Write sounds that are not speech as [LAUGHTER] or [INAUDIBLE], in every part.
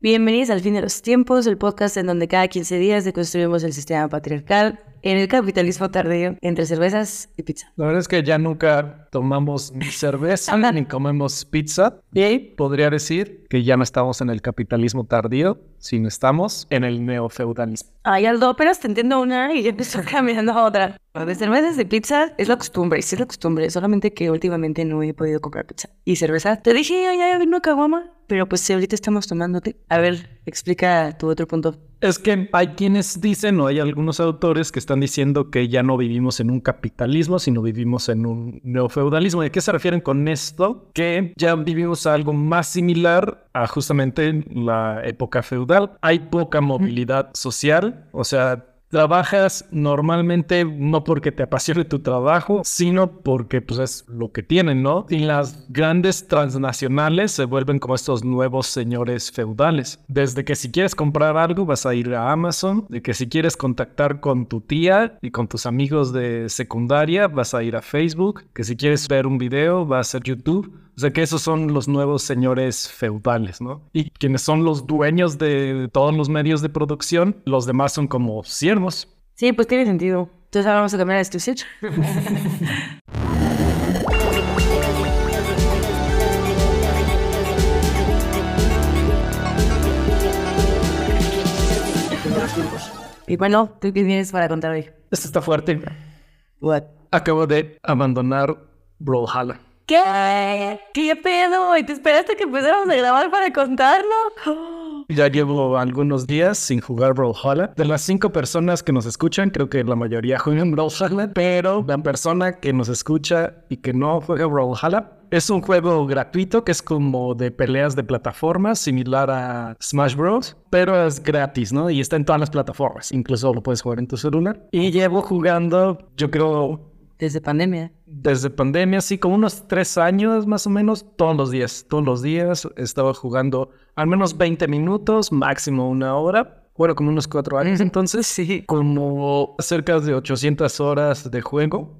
Bienvenidos al fin de los tiempos, el podcast en donde cada 15 días deconstruimos el sistema patriarcal en el capitalismo tardío entre cervezas y pizza. La verdad es que ya nunca tomamos ni [LAUGHS] cerveza ni comemos pizza. Y podría decir que ya no estamos en el capitalismo tardío, sino estamos en el neofeudalismo. Ay, Aldo, apenas te entiendo una y ya [LAUGHS] cambiando a otra. De cervezas y pizza es la costumbre, sí es la costumbre, solamente que últimamente no he podido comprar pizza. Y cerveza, te dije, ya, ya, vino caguama, pero pues sí, ahorita estamos tomándote. A ver, explica tu otro punto. Es que hay quienes dicen, o hay algunos autores que están diciendo que ya no vivimos en un capitalismo, sino vivimos en un neofeudalismo. ¿De qué se refieren con esto? Que ya vivimos algo más similar a justamente la época feudal. Hay poca movilidad social, o sea, trabajas normalmente no porque te apasione tu trabajo, sino porque pues es lo que tienen, ¿no? Y las grandes transnacionales se vuelven como estos nuevos señores feudales. Desde que si quieres comprar algo vas a ir a Amazon, de que si quieres contactar con tu tía y con tus amigos de secundaria vas a ir a Facebook, que si quieres ver un video vas a YouTube. O sea que esos son los nuevos señores feudales, ¿no? Y quienes son los dueños de todos los medios de producción, los demás son como siervos. Sí, pues tiene sentido. Entonces ahora vamos a cambiar este sitio. [LAUGHS] y bueno, ¿tú qué tienes para contar hoy? Esto está fuerte. What? Acabo de abandonar Brawlhalla. ¿Qué? ¿Qué pedo? ¿Y te esperaste que empezáramos a grabar para contarlo? [GASPS] Ya llevo algunos días sin jugar Brawlhalla. De las cinco personas que nos escuchan, creo que la mayoría juegan Brawlhalla, pero la persona que nos escucha y que no juega Brawlhalla es un juego gratuito que es como de peleas de plataformas, similar a Smash Bros. Pero es gratis, ¿no? Y está en todas las plataformas. Incluso lo puedes jugar en tu celular. Y llevo jugando, yo creo, Desde pandemia. desde pandemia, sí, como unos tres años más o menos, todos los días. Todos los días estaba jugando al menos 20 minutos, máximo una hora. Bueno, como unos cuatro años entonces. Sí. Como cerca de 800 horas de juego.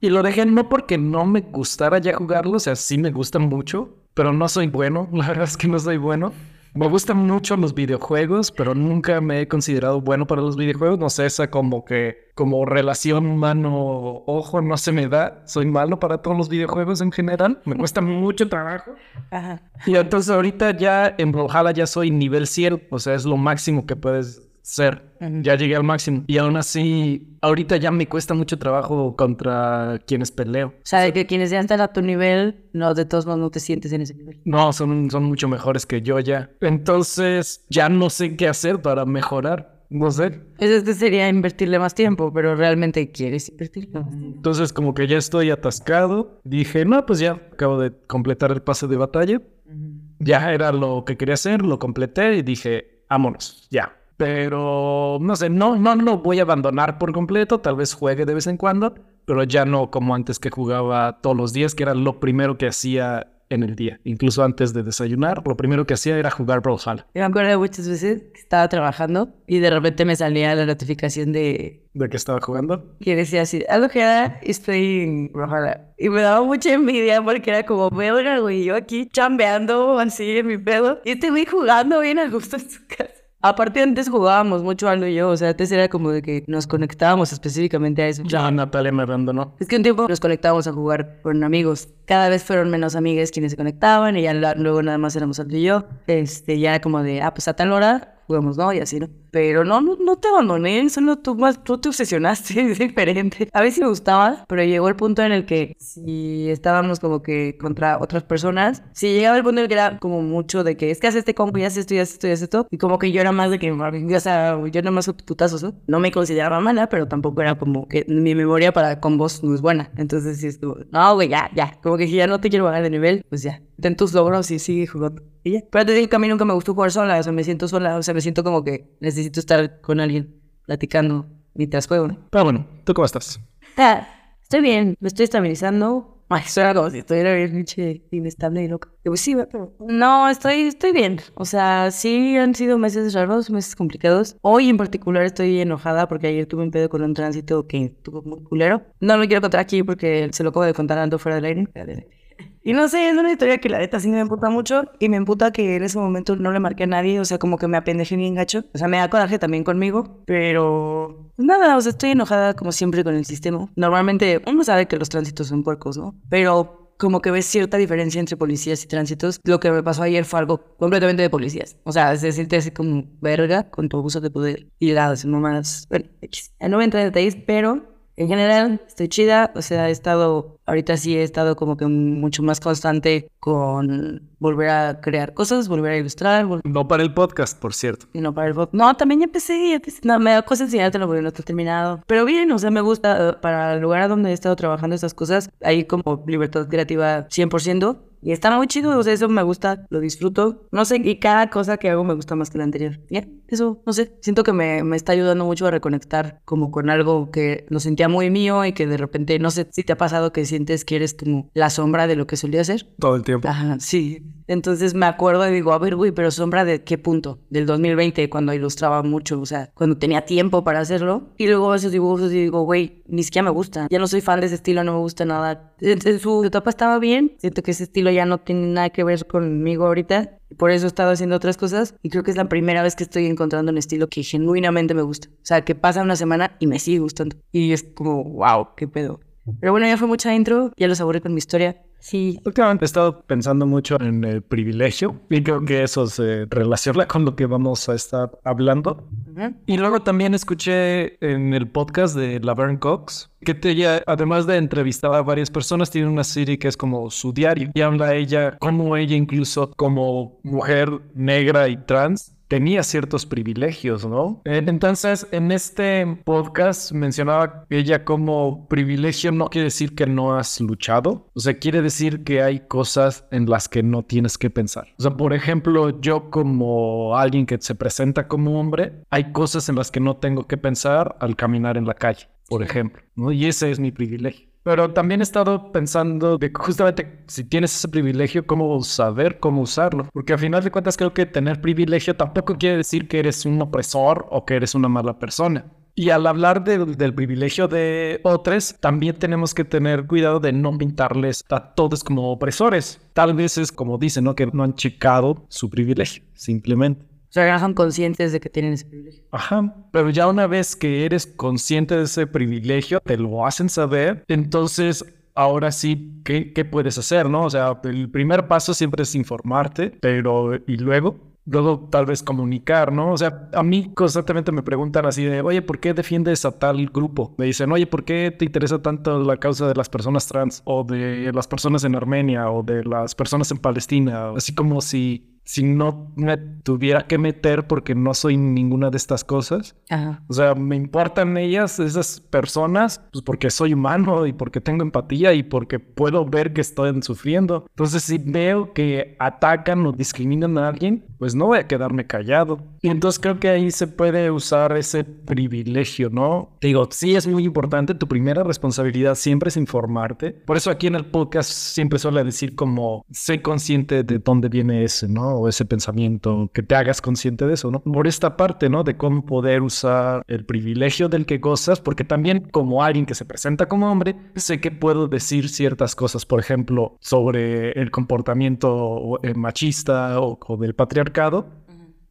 Y lo dejé no porque no me gustara ya jugarlo, o sea, sí me gustan mucho, pero no soy bueno, [LAUGHS] la verdad es que no soy bueno. Me gustan mucho los videojuegos, pero nunca me he considerado bueno para los videojuegos. No sé, esa como que, como relación mano-ojo no se me da. Soy malo para todos los videojuegos en general. Me cuesta mucho trabajo. Ajá. Y entonces ahorita ya en Brawlhalla ya soy nivel 100, o sea, es lo máximo que puedes ser. Ya llegué al máximo. Y aún así, ahorita ya me cuesta mucho trabajo contra quienes peleo. O sea, de que quienes ya están a tu nivel, no, de todos modos no te sientes en ese nivel. No, son, son mucho mejores que yo ya. Entonces, ya no sé qué hacer para mejorar. No sé. Este sería invertirle más tiempo, pero realmente quieres invertirle más tiempo. Entonces, como que ya estoy atascado. Dije, no, pues ya acabo de completar el pase de batalla. Ya era lo que quería hacer, lo completé y dije, vámonos, ya. Pero no sé, no, no lo voy a abandonar por completo. Tal vez juegue de vez en cuando, pero ya no como antes que jugaba todos los días, que era lo primero que hacía en el día. Incluso antes de desayunar, lo primero que hacía era jugar Brawlhalla. Yo me acuerdo de muchas veces que estaba trabajando y de repente me salía la notificación de ¿De qué estaba jugando? que decía así, algo que era, estoy en Brawlhalla. Y me daba mucha envidia porque era como, verga, güey, yo aquí chambeando así en mi pedo y este güey jugando bien a gusto en su casa. Aparte antes jugábamos mucho Aldo y yo, o sea, antes era como de que nos conectábamos específicamente a eso. Ya Natalia me abandonó. Es que un tiempo nos conectábamos a jugar con amigos. Cada vez fueron menos amigas quienes se conectaban y ya la- luego nada más éramos Aldo y yo. Este, ya como de, ah, pues a tal hora jugamos, ¿no? Y así, ¿no? Pero no, no, no te abandoné, solo tú más, tú te obsesionaste, [LAUGHS] es diferente. A veces me gustaba, pero llegó el punto en el que si estábamos como que contra otras personas, si llegaba el punto en el que era como mucho de que es que haces este combo y haces esto y haces esto y haces esto, y como que yo era más de que, o sea, yo era más putazos, ¿no? No me consideraba mala, pero tampoco era como que mi memoria para combos no es buena. Entonces sí estuvo, no, güey, ya, ya, como que ya no te quiero bajar de nivel, pues ya, ten tus logros y sigue jugando. Y ya. Pero te digo que a mí nunca me gustó jugar sola, o sea, me siento sola, o sea, me siento como que necesito estar con alguien platicando mientras juego, ¿no? Pero bueno, ¿tú cómo estás? Ah, estoy bien, me estoy estabilizando. Ay, suena como si estuviera bien pinche inestable y loca. Pues sí, pero... No, estoy, estoy bien. O sea, sí han sido meses raros, meses complicados. Hoy en particular estoy enojada porque ayer tuve un pedo con un tránsito que tuvo muy culero. No lo quiero contar aquí porque se lo acabo de contar ando fuera del aire. Y no sé, es una historia que la neta sí me emputa mucho y me emputa que en ese momento no le marqué a nadie, o sea, como que me apendejé bien gacho. O sea, me da coraje también conmigo, pero nada, o sea, estoy enojada como siempre con el sistema. Normalmente uno sabe que los tránsitos son puercos, ¿no? Pero como que ves cierta diferencia entre policías y tránsitos. Lo que me pasó ayer fue algo completamente de policías. O sea, es decirte así como verga con tu abuso de poder y la no más. Bueno, no voy a entrar en detalles, pero en general, estoy chida. O sea, he estado, ahorita sí he estado como que mucho más constante con volver a crear cosas, volver a ilustrar. No para el podcast, por cierto. Y no para el podcast. No, también ya empecé, ya empecé. No, me da cosa enseñártelo porque no está terminado. Pero bien, o sea, me gusta. Eh, para el lugar donde he estado trabajando estas cosas, hay como libertad creativa 100%. Y está muy chido, o sea, eso me gusta, lo disfruto. No sé, y cada cosa que hago me gusta más que la anterior. Bien, eso, no sé, siento que me, me, está ayudando mucho a reconectar como con algo que lo sentía muy mío y que de repente, no sé si te ha pasado que sientes que eres como la sombra de lo que solía ser. Todo el tiempo. Ajá, sí. Entonces me acuerdo y digo, a ver, güey, pero sombra de qué punto? Del 2020, cuando ilustraba mucho, o sea, cuando tenía tiempo para hacerlo. Y luego esos dibujos y digo, güey, ni siquiera me gusta. Ya no soy fan de ese estilo, no me gusta nada. En su etapa estaba bien. Siento que ese estilo ya no tiene nada que ver conmigo ahorita. Por eso he estado haciendo otras cosas. Y creo que es la primera vez que estoy encontrando un estilo que genuinamente me gusta. O sea, que pasa una semana y me sigue gustando. Y es como, wow, qué pedo. Pero bueno, ya fue mucha intro, ya los aburrí con mi historia. Sí. Últimamente he estado pensando mucho en el privilegio y creo que eso se relaciona con lo que vamos a estar hablando. Y luego también escuché en el podcast de Laverne Cox que ella, además de entrevistar a varias personas, tiene una serie que es como su diario y habla ella, como ella incluso como mujer negra y trans, tenía ciertos privilegios, ¿no? Entonces, en este podcast mencionaba ella como privilegio no quiere decir que no has luchado, o sea, quiere decir que hay cosas en las que no tienes que pensar. O sea, por ejemplo, yo como alguien que se presenta como hombre, hay cosas en las que no tengo que pensar al caminar en la calle, por ejemplo, ¿no? Y ese es mi privilegio. Pero también he estado pensando de justamente si tienes ese privilegio, cómo saber cómo usarlo. Porque al final de cuentas creo que tener privilegio tampoco quiere decir que eres un opresor o que eres una mala persona. Y al hablar del privilegio de otros, también tenemos que tener cuidado de no pintarles a todos como opresores. Tal vez es como dicen, ¿no? Que no han checado su privilegio, simplemente. O sea, conscientes de que tienen ese privilegio. Ajá, pero ya una vez que eres consciente de ese privilegio, te lo hacen saber, entonces ahora sí, ¿qué, qué puedes hacer, no? O sea, el primer paso siempre es informarte, pero ¿y luego? luego tal vez comunicar, ¿no? O sea, a mí constantemente me preguntan así de, oye, ¿por qué defiendes a tal grupo? Me dicen, oye, ¿por qué te interesa tanto la causa de las personas trans o de las personas en Armenia o de las personas en Palestina? Así como si si no me tuviera que meter porque no soy ninguna de estas cosas. O sea, me importan ellas, esas personas, pues porque soy humano y porque tengo empatía y porque puedo ver que están sufriendo. Entonces, si veo que atacan o discriminan a alguien, pues no voy a quedarme callado. Y entonces creo que ahí se puede usar ese privilegio, ¿no? Te digo, sí es muy importante, tu primera responsabilidad siempre es informarte. Por eso aquí en el podcast siempre suele decir como, sé consciente de dónde viene ese, ¿no? O ese pensamiento, que te hagas consciente de eso, ¿no? Por esta parte, ¿no? De cómo poder usar el privilegio del que gozas, porque también como alguien que se presenta como hombre, sé que puedo decir ciertas cosas, por ejemplo, sobre el comportamiento eh, machista o, del patriarcado,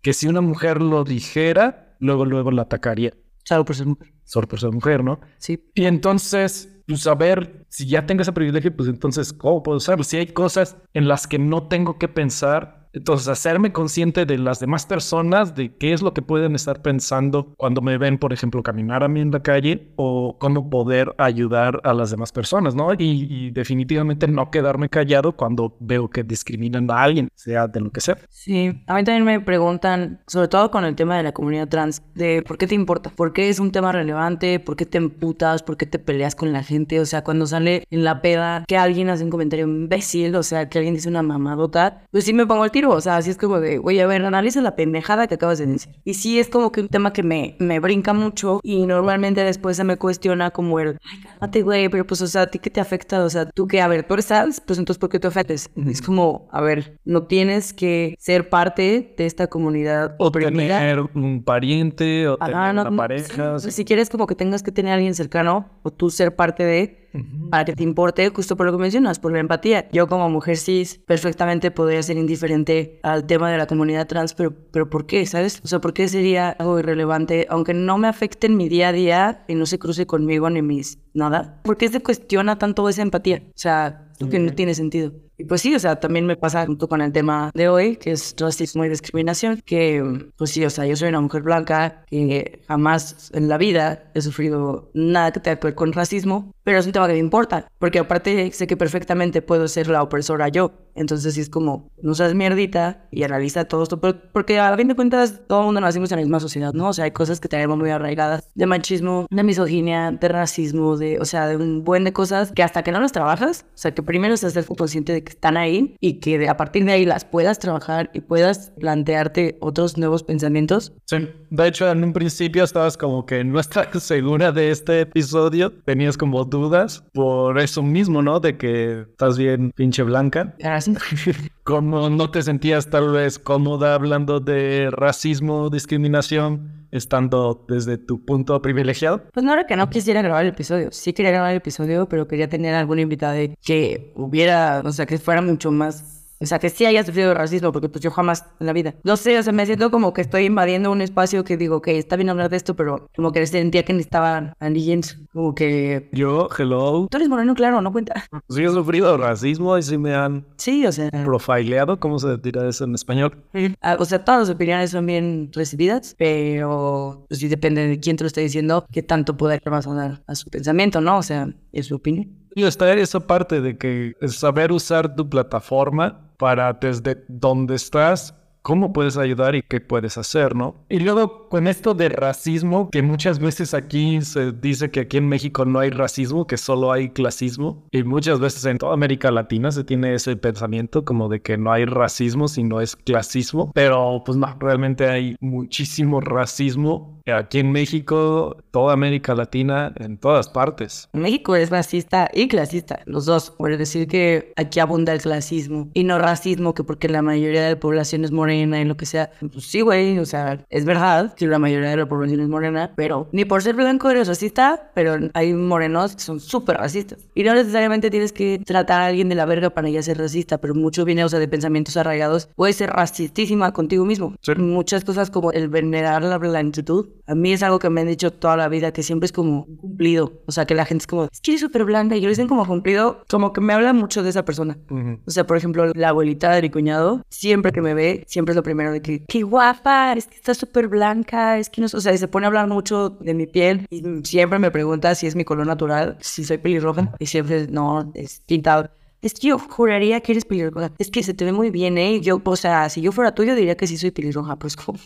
que si una mujer lo dijera, luego, luego la atacaría. Solo por ser mujer. Solo por ser mujer, ¿no? Sí. Y entonces pues a ver, si ya tengo ese privilegio, pues entonces, ¿cómo puedo usarlo? Si hay cosas en las que no tengo que pensar, entonces, hacerme consciente de las demás personas, de qué es lo que pueden estar pensando cuando me ven, por ejemplo, caminar a mí en la calle o cómo poder ayudar a las demás personas, ¿no? Y, definitivamente no quedarme callado cuando veo que discriminan a alguien, sea de lo que sea. Sí, a mí también me preguntan, sobre todo con el tema de la comunidad trans, de por qué te importa, por qué es un tema relevante, por qué te emputas, por qué te peleas con la gente, o sea, cuando sale en la peda que alguien hace un comentario imbécil, o sea, que alguien dice una mamadota, pues sí me pongo el o sea, así es como de, oye, a ver, analiza la pendejada que acabas de decir. Y sí es como que un tema que me, me brinca mucho y normalmente después se me cuestiona como el, ay, cálmate, güey, pero pues, o sea, ¿a ti qué te afecta? O sea, tú que, a ver, tú eres pues entonces, ¿por qué te afectes? Es como, a ver, no tienes que ser parte de esta comunidad. O tener un pariente o tener una pareja. Si quieres como que tengas que tener a alguien cercano o tú ser parte de para que te importe justo por lo que mencionas, por la empatía. Yo como mujer cis perfectamente podría ser indiferente al tema de la comunidad trans, pero, pero ¿por qué? ¿Sabes? O sea, ¿por qué sería algo irrelevante, aunque no me afecte en mi día a día y no se cruce conmigo ni mis nada? ¿Por qué se cuestiona tanto esa empatía? O sea, que no tiene sentido. Y pues sí, o sea, también me pasa junto con el tema de hoy, que es racismo y discriminación, que pues sí, o sea, yo soy una mujer blanca que jamás en la vida he sufrido nada que tenga que ver con racismo, pero es un tema que me importa, porque aparte sé que perfectamente puedo ser la opresora yo. Entonces sí es como, no seas mierdita y analiza todo esto, porque a fin de cuentas todo el mundo nacimos en la misma sociedad, ¿no? O sea, hay cosas que tenemos muy arraigadas de machismo, de misoginia, de racismo, de, o sea, de un buen de cosas que hasta que no las trabajas, o sea, que primero hacer consciente de que están ahí y que a partir de ahí las puedas trabajar y puedas plantearte otros nuevos pensamientos. Sí, de hecho en un principio estabas como que no estás [LAUGHS] segura de este episodio, tenías como dudas por eso mismo, ¿no? De que estás bien pinche blanca. [LAUGHS] ¿Cómo no te sentías tal vez cómoda hablando de racismo, discriminación? estando desde tu punto privilegiado? Pues no era que no quisiera grabar el episodio. Sí quería grabar el episodio, pero quería tener algún invitado que hubiera, o sea, que fuera mucho más o sea, que sí haya sufrido racismo, porque pues yo jamás en la vida. No sé, o sea, me siento como que estoy invadiendo un espacio que digo, que está bien hablar de esto, pero como que sentía que necesitaban alguien, como que... Yo, hello. Tú eres moreno, claro, no cuenta. Sí he sufrido racismo y sí me han... Sí, o sea... Profileado, ¿cómo se tira eso en español? Ah, o sea, todas las opiniones son bien recibidas, pero pues sí depende de quién te lo esté diciendo, qué tanto poder dar a su pensamiento, ¿no? O sea, es su opinión. Y está esa parte de que saber usar tu plataforma para desde donde estás cómo puedes ayudar y qué puedes hacer, ¿no? Y luego con esto de racismo, que muchas veces aquí se dice que aquí en México no hay racismo, que solo hay clasismo, y muchas veces en toda América Latina se tiene ese pensamiento como de que no hay racismo, sino es clasismo, pero pues no, realmente hay muchísimo racismo aquí en México, toda América Latina, en todas partes. México es racista y clasista, los dos. Por decir que aquí abunda el clasismo y no racismo, que porque la mayoría de la población es morena y lo que sea. Pues sí, güey, o sea, es verdad que la mayoría de la población es morena, pero ni por ser blanco eres racista, pero hay morenos que son súper racistas. Y no necesariamente tienes que tratar a alguien de la verga para ya ser racista, pero mucho viene, o sea, de pensamientos arraigados. Puedes ser racistísima contigo mismo. Muchas cosas como el venerar la blanquitud a mí es algo que me han dicho toda la vida, que siempre es como cumplido. O sea, que la gente es como, es que eres súper blanca y yo lo dicen como cumplido, como que me habla mucho de esa persona. O sea, por ejemplo, la abuelita de mi cuñado, siempre que me ve, siempre es lo primero de que, qué guapa, es que estás súper blanca, es que no, o sea, y se pone a hablar mucho de mi piel y siempre me pregunta si es mi color natural, si soy pelirroja y siempre, no, es pintado. Es que yo juraría que eres pelirroja. Es que se te ve muy bien, ¿eh? Yo, o sea, si yo fuera tuyo, diría que sí soy pelirroja. Pues, como,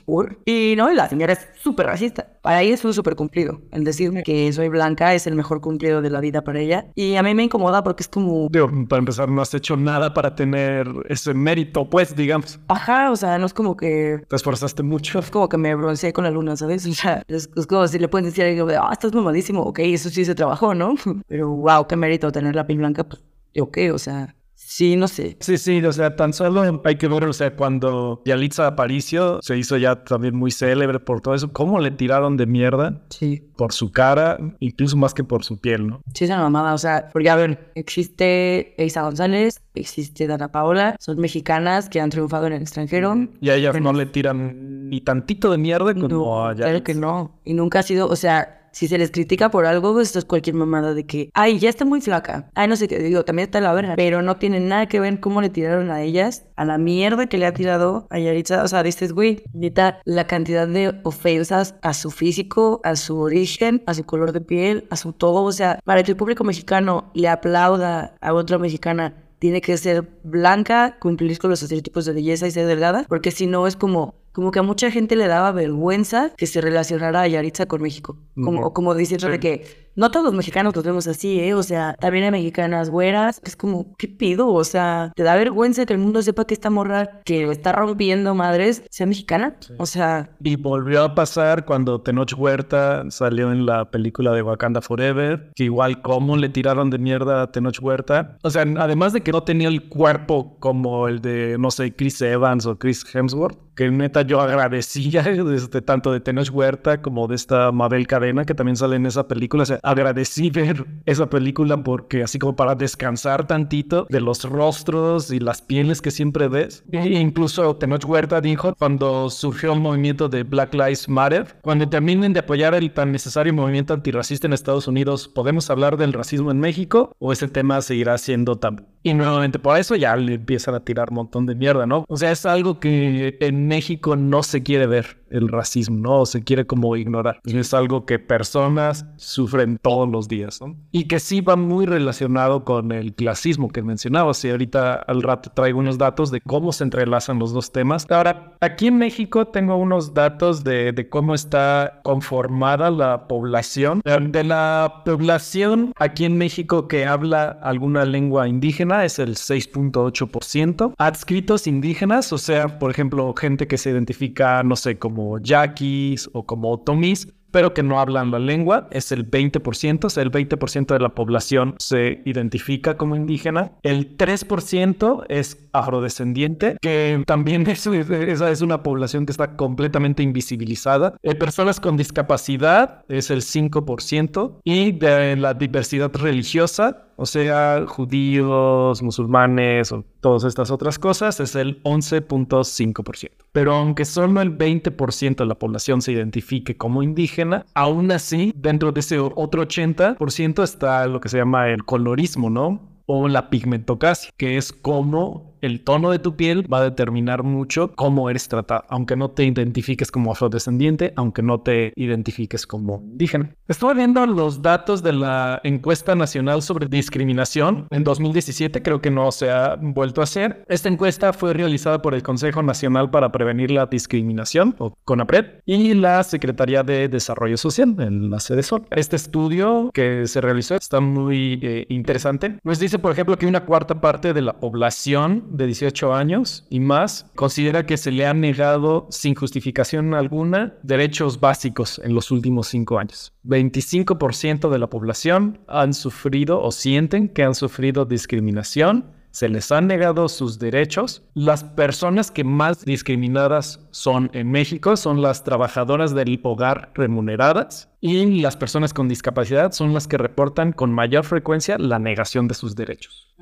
Y no, la señora es súper racista. Para ella es un súper cumplido. El decirme que soy blanca es el mejor cumplido de la vida para ella. Y a mí me incomoda porque es como... Digo, para empezar, no has hecho nada para tener ese mérito, pues, digamos. Ajá, o sea, no es como que... Te esforzaste mucho. Es como que me bronceé con la luna, ¿sabes? O sea, es, como si le pueden decir a alguien, ah, estás mamadísimo. Ok, eso sí se trabajó, ¿no? [LAUGHS] Pero, wow, qué mérito tener la piel blanca, pues ¿o qué? O sea, sí, no sé. Sí, sí, o sea, tan solo hay que ver, o sea, cuando Yalitza Aparicio se hizo ya también muy célebre por todo eso, cómo le tiraron de mierda. Sí. Por su cara, incluso más que por su piel, ¿no? Sí, es una mamada, o sea, porque a ver, existe Isa González, existe Dana Paola, son mexicanas que han triunfado en el extranjero. Y a ellas no le tiran ni tantito de mierda como no, a Claro que no. Y nunca ha sido, o sea, si se les critica por algo, pues esto es cualquier mamada de que, ay, ya está muy flaca. Ay, no sé qué, digo, también está la verga. Pero no tiene nada que ver cómo le tiraron a ellas, a la mierda que le ha tirado a Yaritza. O sea, dices, güey, neta, la cantidad de ofensas a su físico, a su origen, a su color de piel, a su todo. O sea, para que el público mexicano le aplauda a otra mexicana tiene que ser blanca, cumplir con los estereotipos de belleza y ser delgada, porque si no es como como que a mucha gente le daba vergüenza que se relacionara a Yaritza con México. Como, como diciendo que no todos los mexicanos los vemos así, ¿eh? O sea, también hay mexicanas güeras. Es como, ¿qué pido? O sea, te da vergüenza que el mundo sepa que esta morra que está rompiendo madres sea mexicana. O sea. Y volvió a pasar cuando Tenoch Huerta salió en la película de Wakanda Forever, que igual cómo le tiraron de mierda a Tenoch Huerta. O sea, además de que no tenía el cuerpo como el de, no sé, Chris Evans o Chris Hemsworth que neta yo agradecía desde [LAUGHS] tanto de Tenoch Huerta como de esta Mabel Cadena que también sale en esa película. O sea, agradecí [LAUGHS] ver esa película porque así como para descansar tantito de los rostros y las pieles que siempre ves. E incluso Tenoch Huerta dijo cuando surgió el movimiento de Black Lives Matter, cuando terminen de apoyar el tan necesario movimiento antirracista en Estados Unidos, ¿podemos hablar del racismo en México o ese tema seguirá siendo tabú? Y nuevamente por eso ya le empiezan a tirar un montón de mierda, ¿no? O sea, es algo que en México no se quiere ver el racismo, ¿no? Se quiere como ignorar. Es algo que personas sufren todos los días, ¿no? Y que sí va muy relacionado con el clasismo que mencionabas. Y ahorita al rato traigo unos datos de cómo se entrelazan los dos temas. Ahora, aquí en México tengo unos datos de, de cómo está conformada la población. De la población aquí en México que habla alguna lengua indígena es el 6.8%. Adscritos indígenas, o sea, por ejemplo, gente que se identifica, no sé, como yaquis o como otomís, pero que no hablan la lengua, es el 20%, o sea, el 20% de la población se identifica como indígena, el 3% es afrodescendiente, que también [LAUGHS] es, esa es una población que está completamente invisibilizada. Eh, personas con discapacidad es el 5% y de la diversidad religiosa o sea, judíos, musulmanes o todas estas otras cosas, es el 11.5%. Pero aunque solo el 20% de la población se identifique como indígena, aún así, dentro de ese otro 80% está lo que se llama el colorismo, ¿no? O la pigmentocracia, que es como el tono de tu piel va a determinar mucho cómo eres tratado, aunque no te identifiques como afrodescendiente, aunque no te identifiques como indígena. Estuve viendo los datos de la encuesta nacional sobre discriminación en 2017, creo que no se ha vuelto a hacer. Esta encuesta fue realizada por el Consejo Nacional para Prevenir la Discriminación, o CONAPRED, y la Secretaría de Desarrollo Social, en la sede Sol. Este estudio que se realizó está muy eh, interesante. Nos dice, por ejemplo, que una cuarta parte de la población de 18 años y más considera que se le han negado sin justificación alguna derechos básicos en los últimos cinco años. 25% de la población han sufrido o sienten que han sufrido discriminación se les han negado sus derechos. Las personas que más discriminadas son en México son las trabajadoras del hogar remuneradas y las personas con discapacidad son las que reportan con mayor frecuencia la negación de sus derechos.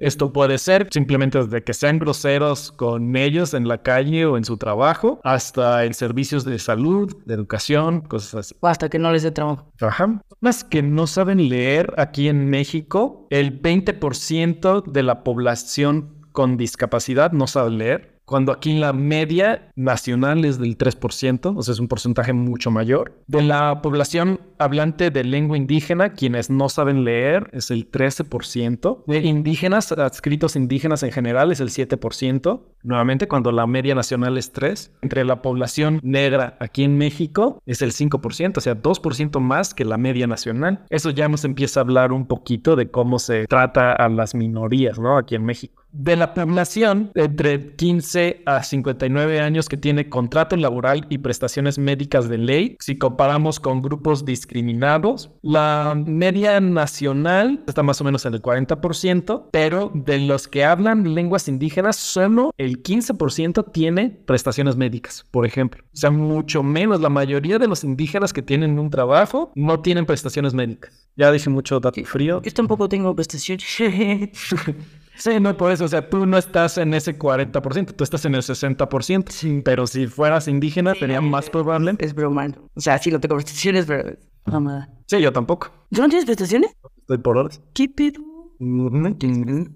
Esto puede ser simplemente desde que sean groseros con ellos en la calle o en su trabajo, hasta en servicios de salud, de educación, cosas así. O hasta que no les dé trabajo. Ajá. Las que no saben leer aquí en México, el 20% de la población con discapacidad no sabe leer cuando aquí la media nacional es del 3%, o sea, es un porcentaje mucho mayor. De la población hablante de lengua indígena, quienes no saben leer, es el 13%. De indígenas, adscritos indígenas en general, es el 7%. Nuevamente, cuando la media nacional es 3%. Entre la población negra aquí en México es el 5%, o sea, 2% más que la media nacional. Eso ya nos empieza a hablar un poquito de cómo se trata a las minorías, ¿no? Aquí en México. De la población entre 15 a 59 años que tiene contrato laboral y prestaciones médicas de ley, si comparamos con grupos discriminados, la media nacional está más o menos en el 40%, pero de los que hablan lenguas indígenas, solo el 15% tiene prestaciones médicas, por ejemplo. O sea, mucho menos. La mayoría de los indígenas que tienen un trabajo no tienen prestaciones médicas. Ya dije mucho dato frío. Yo tampoco tengo prestaciones. [LAUGHS] Sí, no por eso. O sea, tú no estás en ese 40%, tú estás en el 60%. Sí. Pero si fueras indígena, sería más probable. Es broma. O sea, sí, no tengo prestaciones, pero. Mamá. Sí, yo tampoco. ¿Tú no tienes prestaciones? Estoy por horas. ¿Qué pedo?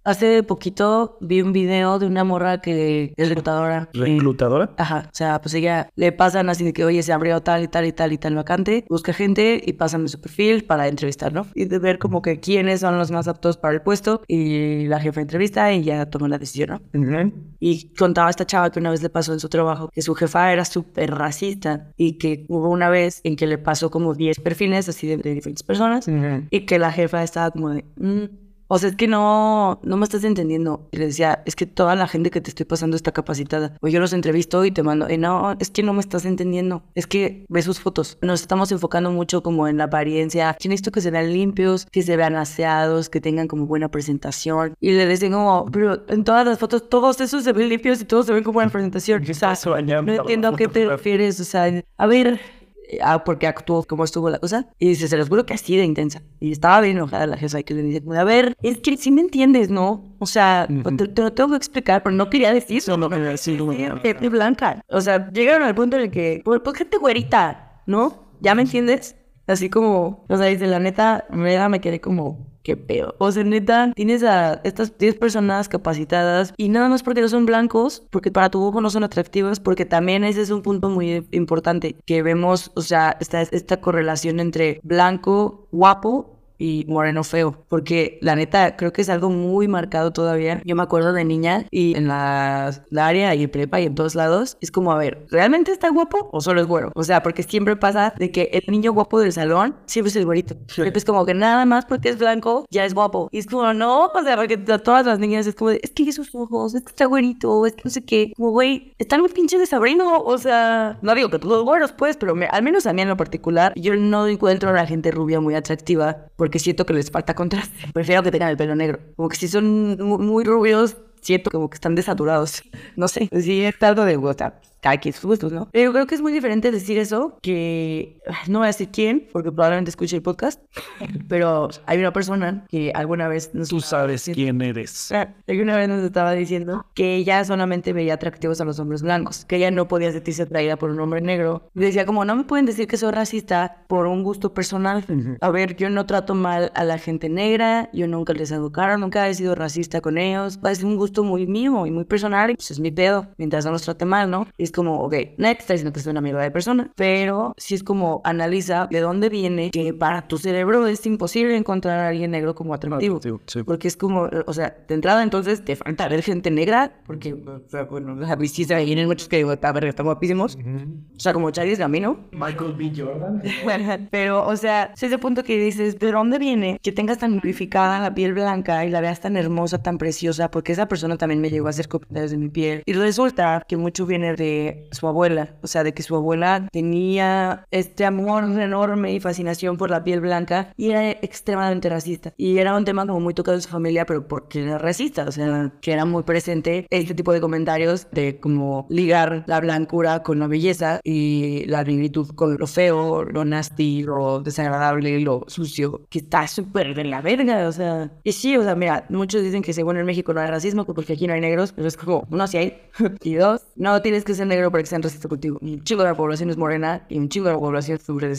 Hace poquito vi un video de una morra que es reclutadora. ¿Reclutadora? ajá. O sea, pues ella le pasan así de que, oye, se abrió tal y tal y tal y tal vacante. Busca gente y pasan su perfil para entrevistar, ¿no? Y de ver como que quiénes son los más aptos para el puesto. Y la jefa entrevista y ya toma la decisión, ¿no? Y contaba a esta chava que una vez le pasó en su trabajo que su jefa era súper racista y que hubo una vez en que le pasó como 10 perfiles así de, diferentes personas y que la jefa estaba como de. Mm, o sea, es que no, no me estás entendiendo. Y le decía, es que toda la gente que te estoy pasando está capacitada. O yo los entrevisto y te mando, y no, es que no me estás entendiendo. Es que ve sus fotos. Nos estamos enfocando mucho como en la apariencia. Yo necesito que se vean limpios, que se vean aseados, que tengan como buena presentación. Y le decía como, pero en todas las fotos todos esos se ven limpios y todos se ven como buena presentación. [LAUGHS] O sea, no entiendo a qué te refieres. O sea, a ver, ah, porque actuó como estuvo la cosa. Y dice, se los juro que así de intensa. Y estaba bien enojada la jefa y que le dice, a ver, es que si me entiendes, ¿no? O sea, te, te, lo tengo que explicar, pero no quería decir eso. No, quería decirlo. Blanca. O sea, llegaron al punto en el que, pues gente güerita, ¿no? ¿Ya me entiendes? Así como, o sea, dice, la neta, me, quedé como, qué pedo. O sea, neta, tienes a estas 10 personas capacitadas y nada más porque no son blancos, porque para tu ojo no son atractivos, porque también ese es un punto muy importante que vemos, o sea, esta, esta correlación entre blanco, guapo y moreno feo, porque la neta creo que es algo muy marcado todavía. Yo me acuerdo de niña y en la, área y prepa y en todos lados es como, a ver, ¿realmente está guapo o solo es güero? O sea, porque siempre pasa de que el niño guapo del salón siempre es el güerito. Es como que nada más porque es blanco ya es guapo. Y es como, no, o sea, porque todas las niñas es como, es que esos ojos, es que está güerito, es que no sé qué. Como, güey, están muy pinche de sabrino. O sea, no digo que todos güeros, pues, pero al menos a mí en lo particular, yo no encuentro a la gente rubia muy atractiva porque siento que les falta contraste. Prefiero que tengan el pelo negro. Como que si son muy rubios, siento como que están desaturados. No sé, sí, es algo de gota cada quien sus gustos, ¿no? Pero creo que es muy diferente decir eso que no voy a decir quién, porque probablemente escuche el podcast, [LAUGHS] pero hay una persona que alguna vez nos... Tú sabes quién eres. Alguna vez nos estaba diciendo que ella solamente veía atractivos a los hombres blancos, que ella no podía sentirse atraída por un hombre negro. Y decía como, no me pueden decir que soy racista por un gusto personal. A ver, yo no trato mal a la gente negra, yo nunca les caro, nunca he sido racista con ellos. Es un gusto muy mío y muy personal y pues es mi pedo, mientras no los trate mal, ¿no? Como, ok, next, está diciendo que es una mierda de persona, pero si es como analiza de dónde viene que para tu cerebro es imposible encontrar a alguien negro como atractivo. Porque es como, o sea, de entrada entonces te falta ver gente negra, porque, o sea, bueno, sí se vienen muchos que digo, a ver, están guapísimos. O sea, como Charlie Gamino. Michael B. Jordan. [LAUGHS] pero, o sea, es ese punto que dices, ¿de dónde viene que tengas tan purificada la piel blanca y la veas tan hermosa, tan preciosa? Porque esa persona también me llegó a hacer comentarios de mi piel. Y resulta que mucho viene de su abuela, o sea, de que su abuela tenía este amor enorme y fascinación por la piel blanca y era extremadamente racista. Y era un tema como muy tocado en su familia, pero porque era racista, o sea, que era muy presente este tipo de comentarios de como ligar la blancura con la belleza y la negritud con lo feo, lo nasty, lo desagradable, lo sucio, que está súper de la verga, o sea. Y sí, o sea, mira, muchos dicen que según en México no hay racismo porque aquí no hay negros, pero es como, uno, sí hay, [LAUGHS] y dos, no tienes que ser negro para que sean racistas contigo. Un chingo de la población es morena y un chingo de la población sufre de.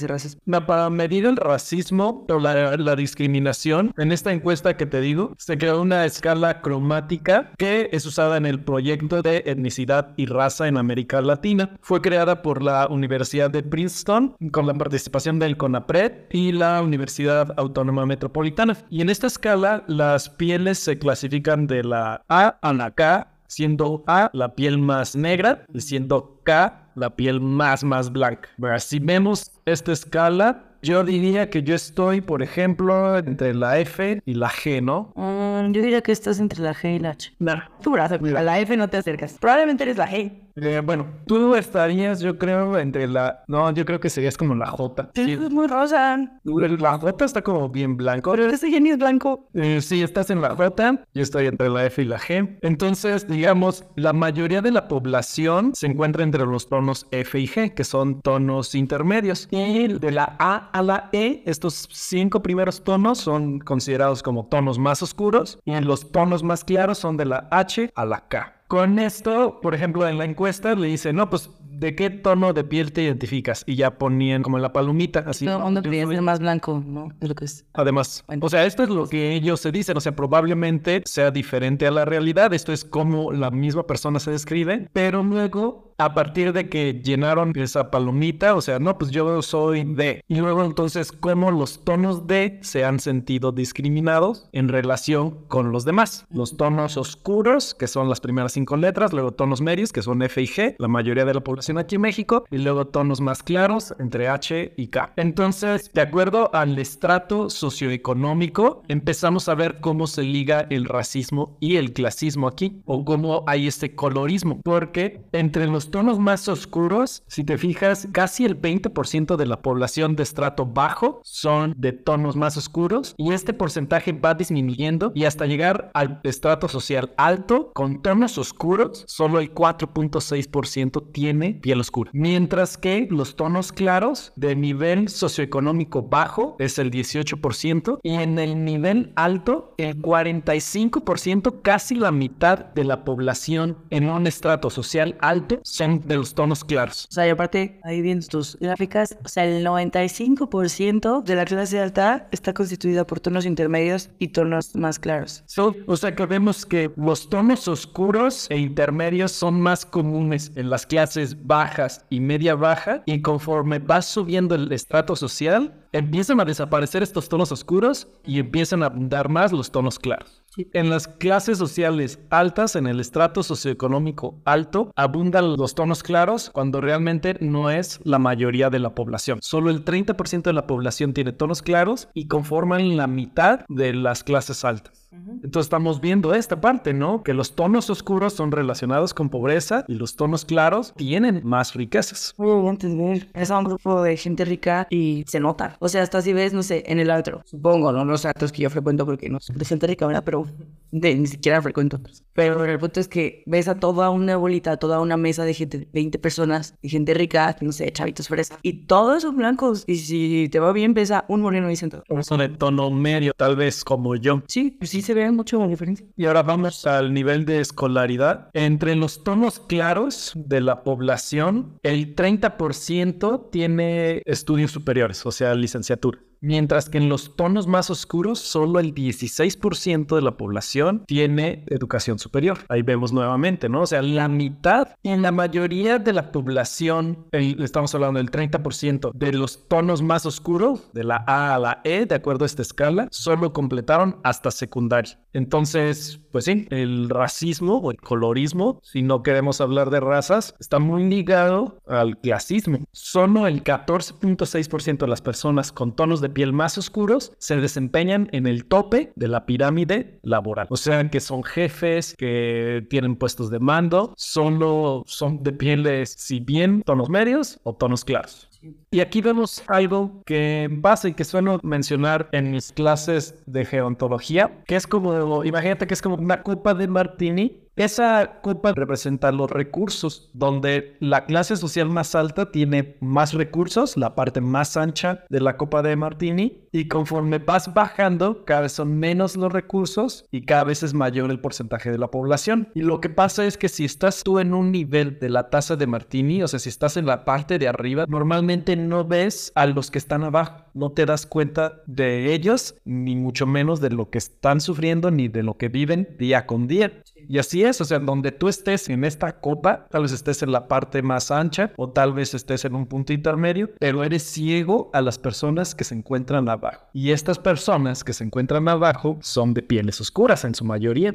Para medir el racismo o la, la, discriminación, en esta encuesta que te digo, se creó una escala cromática que es usada en el proyecto de etnicidad y raza en América Latina. Fue creada por la Universidad de Princeton con la participación del CONAPRED y la Universidad Autónoma Metropolitana. Y en esta escala, las pieles se clasifican de la A a la K siendo A la piel más negra y siendo K la piel más, más blanca. si vemos esta escala, yo diría que yo estoy, por ejemplo, entre la F y la G, ¿no? Mm, yo diría que estás entre la G y la H. No. Tu brazo, a la F no te acercas. Probablemente eres la G. Eh, bueno, tú estarías, yo creo, entre la. No, yo creo que serías como la J. Sí, es muy rosa. La J está como bien blanco. Pero ese genio es blanco. Eh, sí, estás en la J. Yo estoy entre la F y la G. Entonces, digamos, la mayoría de la población se encuentra entre los tonos F y G, que son tonos intermedios. Y de la A a la E, estos cinco primeros tonos son considerados como tonos más oscuros. Y los tonos más claros son de la H a la K. Con esto, por ejemplo, en la encuesta le dice, no, pues, ¿de qué tono de piel te identificas? Y ya ponían como en la palomita, así. Todo el mundo ser más blanco, ¿no? Es lo que es. Además, o sea, esto es lo que ellos se dicen, o sea, probablemente sea diferente a la realidad, esto es como la misma persona se describe, pero luego a partir de que llenaron esa palomita, o sea, no, pues yo soy D. Y luego entonces, cómo los tonos D se han sentido discriminados en relación con los demás. Los tonos oscuros, que son las primeras cinco letras, luego tonos medios, que son F y G, la mayoría de la población aquí en México, y luego tonos más claros entre H y K. Entonces, de acuerdo al estrato socioeconómico, empezamos a ver cómo se liga el racismo y el clasismo aquí, o cómo hay este colorismo, porque entre los tonos más oscuros, si te fijas, casi el 20% de la población de estrato bajo son de tonos más oscuros, y este porcentaje va disminuyendo y hasta llegar al estrato social alto, con tonos oscuros, solo el 4.6% tiene piel oscura, mientras que los tonos claros de nivel socioeconómico bajo es el 18% y en el nivel alto el 45%, casi la mitad de la población en un estrato social alto son de los tonos claros. O sea, y aparte, ahí viendo tus gráficas, o sea, el 95% de la clase alta está constituida por tonos intermedios y tonos más claros. o sea, que vemos que los tonos oscuros e intermedios son más comunes en las clases bajas y media baja y conforme vas subiendo el estrato social, empiezan a desaparecer estos tonos oscuros y empiezan a abundar más los tonos claros. En las clases sociales altas, en el estrato socioeconómico alto, abundan los tonos claros cuando realmente no es la mayoría de la población. Solo el 30% de la población tiene tonos claros y conforman la mitad de las clases altas. Entonces estamos viendo esta parte, ¿no? Que los tonos oscuros son relacionados con pobreza y los tonos claros tienen más riquezas. Muy antes ver, es un grupo de gente rica y se nota. O sea, hasta si ves, no sé, en el otro, supongo, ¿no? Los actos que yo frecuento porque no soy de gente rica, ¿verdad? Pero ni siquiera frecuento Pero el punto es que ves a toda una bolita, toda una mesa de gente, 20 personas, y gente rica, no sé, chavitos fresa, y todos son blancos. Y si te va bien, ves a un moreno ahí sentado. Son de tono medio, tal vez como yo. Sí, pues sí se mucho la diferencia. Y ahora vamos al nivel de escolaridad. Entre los tonos claros de la población, el 30% tiene estudios superiores, o sea, licenciatura. Mientras que en los tonos más oscuros, solo el 16% de la población tiene educación superior. Ahí vemos nuevamente, ¿no? O sea, la mitad, en la mayoría de la población, estamos hablando del 30% de los tonos más oscuros, de la A a la E, de acuerdo a esta escala, solo completaron hasta secundaria. Entonces, pues sí, el racismo o el colorismo, si no queremos hablar de razas, está muy ligado al clasismo. Solo el 14.6% de las personas con tonos de piel más oscuros se desempeñan en el tope de la pirámide laboral. O sea, que son jefes, que tienen puestos de mando, solo son de pieles, si bien tonos medios o tonos claros. Y aquí vemos algo que pasa y que suelo mencionar en mis clases de geontología, que es como, imagínate que es como una copa de martini esa copa representa los recursos, donde la clase social más alta tiene más recursos, la parte más ancha de la copa de Martini, y conforme vas bajando, cada vez son menos los recursos y cada vez es mayor el porcentaje de la población. Y lo que pasa es que si estás tú en un nivel de la taza de Martini, o sea, si estás en la parte de arriba, normalmente no ves a los que están abajo, no te das cuenta de ellos, ni mucho menos de lo que están sufriendo, ni de lo que viven día con día. Y así es, o sea, donde tú estés en esta copa, tal vez estés en la parte más ancha o tal vez estés en un punto intermedio, pero eres ciego a las personas que se encuentran abajo. Y estas personas que se encuentran abajo son de pieles oscuras en su mayoría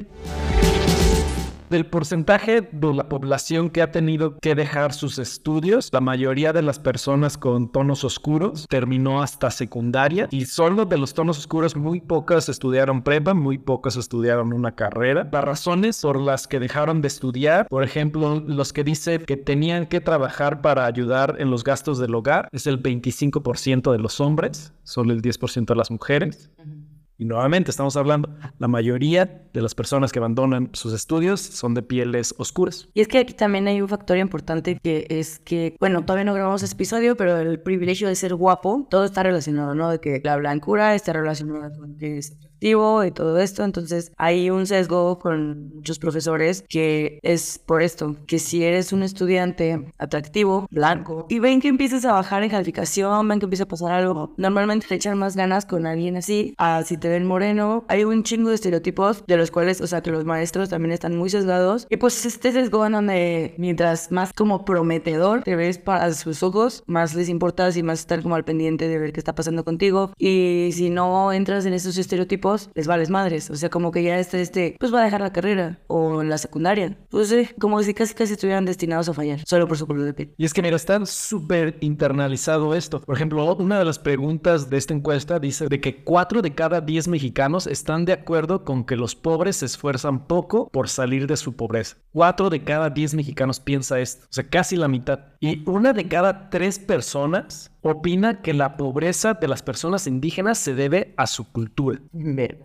del porcentaje de la población que ha tenido que dejar sus estudios, la mayoría de las personas con tonos oscuros terminó hasta secundaria y solo de los tonos oscuros muy pocas estudiaron prepa, muy pocas estudiaron una carrera. Las razones por las que dejaron de estudiar, por ejemplo, los que dicen que tenían que trabajar para ayudar en los gastos del hogar, es el 25% de los hombres, solo el 10% de las mujeres. Y nuevamente estamos hablando, la mayoría de las personas que abandonan sus estudios son de pieles oscuras. Y es que aquí también hay un factor importante que es que, bueno, todavía no grabamos ese episodio, pero el privilegio de ser guapo, todo está relacionado, ¿no? De que la blancura está relacionada con que es atractivo y todo esto. Entonces hay un sesgo con muchos profesores que es por esto, que si eres un estudiante atractivo, blanco, y ven que empiezas a bajar en calificación, ven que empieza a pasar algo, normalmente te echan más ganas con alguien así, a si te ven moreno. Hay un chingo de estereotipos de los cuales, o sea, que los maestros también están muy sesgados. Y pues este sesgo en donde mientras más como prometedor te ves para sus ojos, más les importas y más estar como al pendiente de ver qué está pasando contigo. Y si no entras en esos estereotipos, les vales madres. O sea, como que ya este, este, pues va a dejar la carrera o la secundaria. Pues sí, como si casi casi estuvieran destinados a fallar, solo por su color de piel. Y es que mira, está súper internalizado esto. Por ejemplo, una de las preguntas de esta encuesta dice de que 4 de cada 10 mexicanos están de acuerdo con que los pobres se esfuerzan poco por salir de su pobreza. 4 de cada 10 mexicanos piensa esto, o sea, casi la mitad. Y una de cada 3 personas opina que la pobreza de las personas indígenas se debe a su cultura.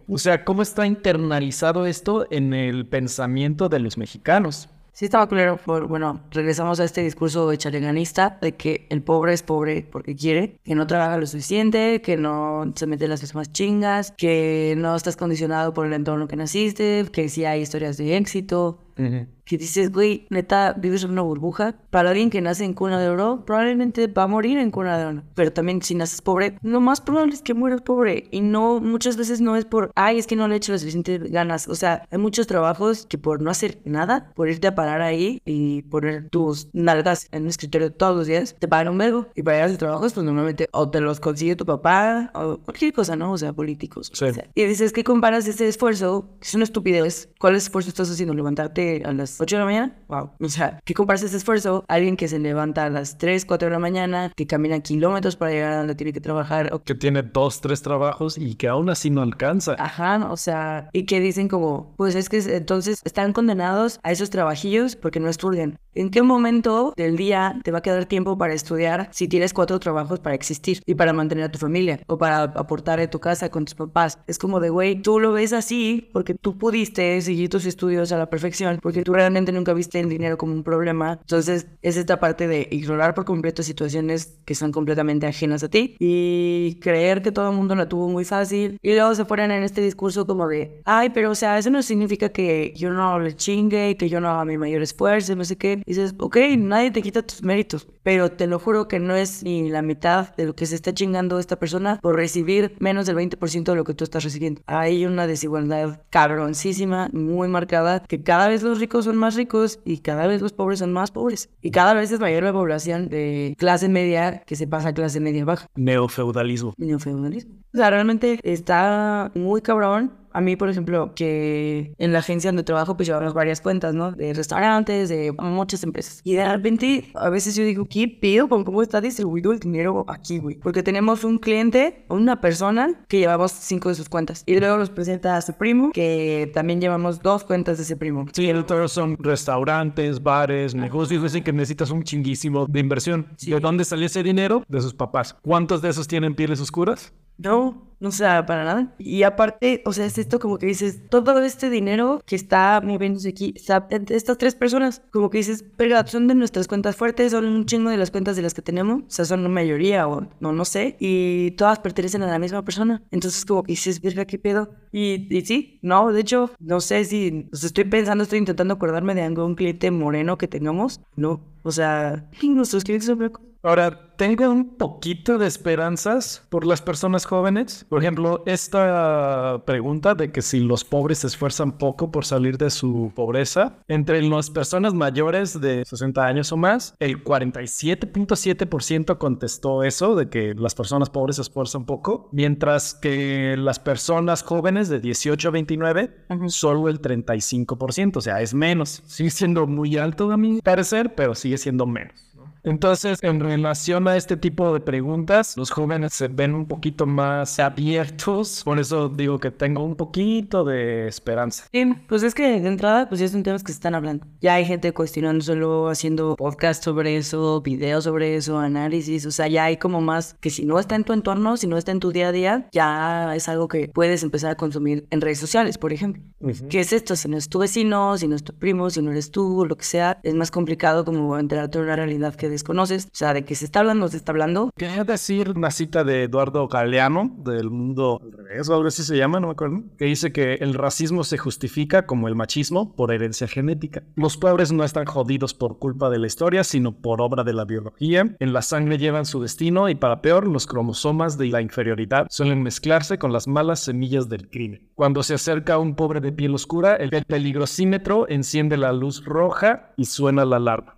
O sea, ¿cómo está internalizado esto en el pensamiento de los mexicanos? Sí estaba por, bueno, regresamos a este discurso chaleganista de que el pobre es pobre porque quiere, que no trabaja lo suficiente, que no se mete las mismas chingas, que no estás condicionado por el entorno que naciste, que sí hay historias de éxito, que dices, güey, neta, vives en una burbuja. Para alguien que nace en cuna de oro, probablemente va a morir en cuna de oro. Pero también si naces pobre, lo más probable es que mueras pobre. Y no, muchas veces no es por, ay, es que no le he hecho las suficientes ganas. O sea, hay muchos trabajos que por no hacer nada, por irte a parar ahí y poner tus nalgas en un escritorio todos los días, te pagan un vergo. Y para ir a esos trabajos, pues normalmente o te los consigue tu papá o cualquier cosa, ¿no? O sea, políticos. Sí. O sea, y dices, ¿qué comparas ese esfuerzo? Que es una estupidez. ¿Cuál esfuerzo estás haciendo? ¿Levantarte a las 8 de la mañana? Wow. [LAUGHS] O sea, ¿qué comparas ese esfuerzo? Alguien que se levanta a las 3, 4 de la mañana, que camina kilómetros para llegar a donde tiene que trabajar. o- Que tiene dos, tres trabajos y que aún así no alcanza. Ajá, o sea, y que dicen como, pues es que entonces están condenados a esos trabajillos porque no estudian. ¿En qué momento del día te va a quedar tiempo para estudiar si tienes cuatro trabajos para existir y para mantener a tu familia o para aportar a tu casa con tus papás? Es como de, güey, tú lo ves así porque tú pudiste seguir tus estudios a la perfección, porque tú realmente nunca viste el dinero como un problema. Entonces, es esta parte de ignorar por completo situaciones que son completamente ajenas a ti y creer que todo el mundo la tuvo muy fácil y luego se fueron en este discurso como de, ay, pero o sea, eso no significa que yo no le chingue y que yo no haga mi mayor esfuerzo, no sé qué. Y dices, ok, nadie te quita tus méritos, pero te lo juro que no es ni la mitad de lo que se está chingando esta persona por recibir menos del 20% de lo que tú estás recibiendo. Hay una desigualdad cabroncísima, muy marcada, que cada vez los ricos son más ricos y cada vez los pobres son más pobres. Y cada vez es mayor la población de clase media que se pasa a clase media baja. Neofeudalismo. Neofeudalismo. O sea, realmente está muy cabrón. A mí, por ejemplo, que en la agencia donde trabajo, pues llevamos varias cuentas, ¿no? De restaurantes, de muchas empresas. Y de repente, a veces yo digo, ¿qué pido con cómo está distribuido el dinero aquí, güey? Porque tenemos un cliente, una persona, que llevamos cinco de sus cuentas. Y luego nos presenta a su primo, que también llevamos dos cuentas de ese primo. Sí, el otro son restaurantes, bares, negocios, dicen que necesitas un chinguísimo de inversión. ¿De dónde salió ese dinero? De sus papás. ¿Cuántos de esos tienen pieles oscuras? No, no se para nada. Y aparte, o sea, es esto como que dices, todo este dinero que está moviéndose aquí, está estas tres personas, como que dices, verga, son de nuestras cuentas fuertes, son un chingo de las cuentas de las que tenemos, o sea, son la mayoría o no, no sé, y todas pertenecen a la misma persona. Entonces, como que dices, verga, qué pedo. Y, y sí, no, de hecho, no sé si, o sea, estoy pensando, estoy intentando acordarme de algún cliente moreno que tengamos, no, o sea, [LAUGHS] nuestros clientes son. Ahora, tengo un poquito de esperanzas por las personas jóvenes. Por ejemplo, esta pregunta de que si los pobres se esfuerzan poco por salir de su pobreza, entre las personas mayores de 60 años o más, el 47.7% contestó eso, de que las personas pobres se esfuerzan poco, mientras que las personas jóvenes de 18 a 29, solo el 35%, o sea, es menos. Sigue siendo muy alto a mi parecer, pero sigue siendo menos. Entonces, en relación a este tipo de preguntas, los jóvenes se ven un poquito más abiertos. Por eso digo que tengo un poquito de esperanza. Sí, pues es que de entrada, pues ya son temas que se están hablando. Ya hay gente cuestionándoselo, haciendo podcast sobre eso, videos sobre eso, análisis. O sea, ya hay como más que si no está en tu entorno, si no está en tu día a día, ya es algo que puedes empezar a consumir en redes sociales, por ejemplo. ¿Qué es esto? Si no es tu vecino, si no es tu primo, si no eres tú, lo que sea, es más complicado como enterarte de una realidad que desconoces. O sea, de que se está hablando, se está hablando. Quería decir una cita de Eduardo Galeano, del mundo al revés, o algo así se llama, no me acuerdo, que dice que el racismo se justifica como el machismo por herencia genética. Los pobres no están jodidos por culpa de la historia, sino por obra de la biología. En la sangre llevan su destino y para peor, los cromosomas de la inferioridad suelen mezclarse con las malas semillas del crimen. Cuando se acerca un pobre de piel oscura, el peligrosímetro enciende la luz roja y suena la alarma.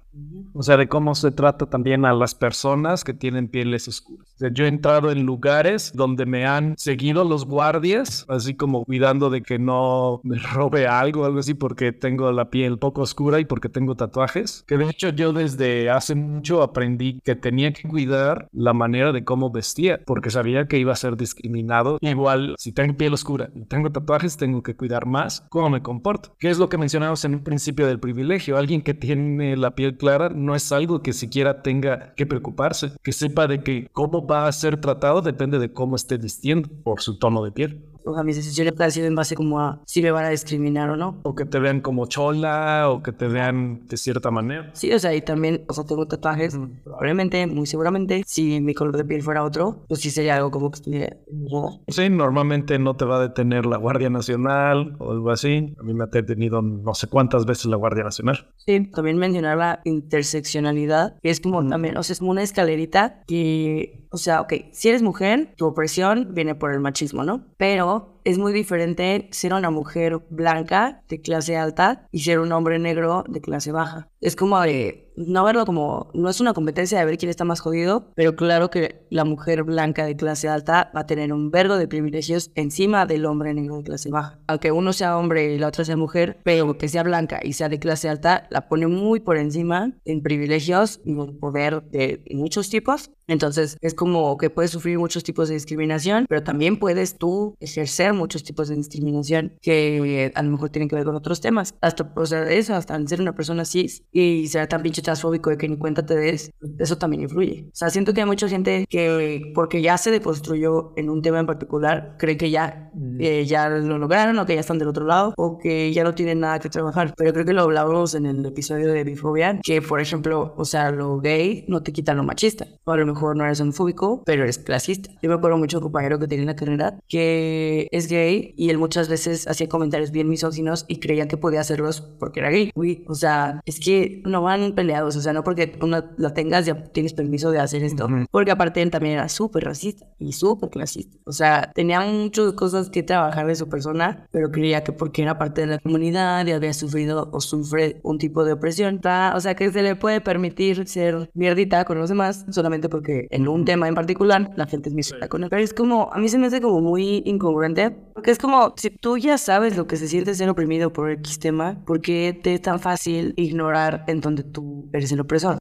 O sea, de cómo se trata también a las personas que tienen pieles oscuras. Sea, yo he entrado en lugares donde me han seguido los guardias, así como cuidando de que no me [LAUGHS] robe algo, algo así, porque tengo la piel poco oscura y porque tengo tatuajes. Que de hecho yo desde hace mucho aprendí que tenía que cuidar la manera de cómo vestía, porque sabía que iba a ser discriminado. Igual, si tengo piel oscura y tengo tatuajes, tengo que cuidar más cómo me comporto. Que es lo que mencionamos en un principio del privilegio. Alguien que tiene la piel clara no es algo que siquiera tenga que preocuparse, que sepa de que cómo va a ser tratado depende de cómo esté vistiendo por su tono de piel o sea, mis decisiones han sido en base como a si me van a discriminar o no. O que te vean como chola o que te vean de cierta manera. Sí, o sea, y también, o sea, tengo tatuajes, probablemente, muy seguramente, si mi color de piel fuera otro, pues sí sería algo como que estuviera... Sí, normalmente no te va a detener la Guardia Nacional o algo así. A mí me ha detenido no sé cuántas veces la Guardia Nacional. Sí, también mencionar la interseccionalidad, que es como también, o sea, es como una escalerita que, o sea, ok, si eres mujer, tu opresión viene por el machismo, ¿no? Pero es muy diferente ser una mujer blanca de clase alta y ser un hombre negro de clase baja. Es como de no verlo como, no es una competencia de ver quién está más jodido, pero claro que la mujer blanca de clase alta va a tener un vergo de privilegios encima del hombre negro de clase baja. Aunque uno sea hombre y la otra sea mujer, pero que sea blanca y sea de clase alta, la pone muy por encima en privilegios y en poder de muchos tipos. Entonces es como que puedes sufrir muchos tipos de discriminación, pero también puedes tú ejercer muchos tipos de discriminación que a lo mejor tienen que ver con otros temas. Hasta, o sea, eso, hasta ser una persona cis y ser tan pinche transfóbico de que ni cuenta te des, eso también influye. O sea, siento que hay mucha gente que porque ya se deconstruyó en un tema en particular, cree que ya, eh, ya lo lograron o que ya están del otro lado o que ya no tienen nada que trabajar. Pero creo que lo hablábamos en el episodio de Bifobia, que por ejemplo, o sea, lo gay no te quita lo machista. O a lo mejor no eres homofóbico, pero eres clasista. Yo me acuerdo mucho de un compañero que tenía en la carrera que es gay y él muchas veces hacía comentarios bien misóginos y creía que podía hacerlos porque era gay. Uy, o sea, es que no van peleando o sea, no porque una la tengas ya tienes permiso de hacer esto, porque aparte él también era súper racista y súper clasista, o sea, tenía muchas cosas que trabajar de su persona, pero creía que porque era parte de la comunidad y había sufrido o sufre un tipo de opresión, o sea, que se le puede permitir ser mierdita con los demás solamente porque en un tema en particular la gente es misógina con él. Pero es como, a mí se me hace como muy incongruente, porque es como, si tú ya sabes lo que se siente ser oprimido por X tema, ¿por qué te es tan fácil ignorar en donde tú eres el opresor.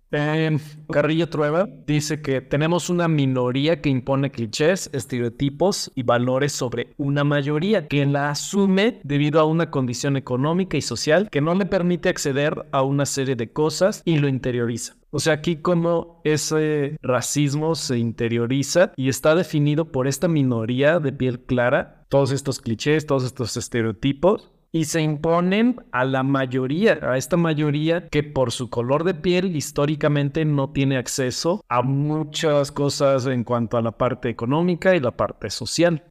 Carrillo Trueba dice que tenemos una minoría que impone clichés, estereotipos y valores sobre una mayoría que la asume debido a una condición económica y social que no le permite acceder a una serie de cosas y lo interioriza. O sea, aquí como ese racismo se interioriza y está definido por esta minoría de piel clara, todos estos clichés, todos estos estereotipos, y se imponen a la mayoría, a esta mayoría que por su color de piel históricamente no tiene acceso a muchas cosas en cuanto a la parte económica y la parte social.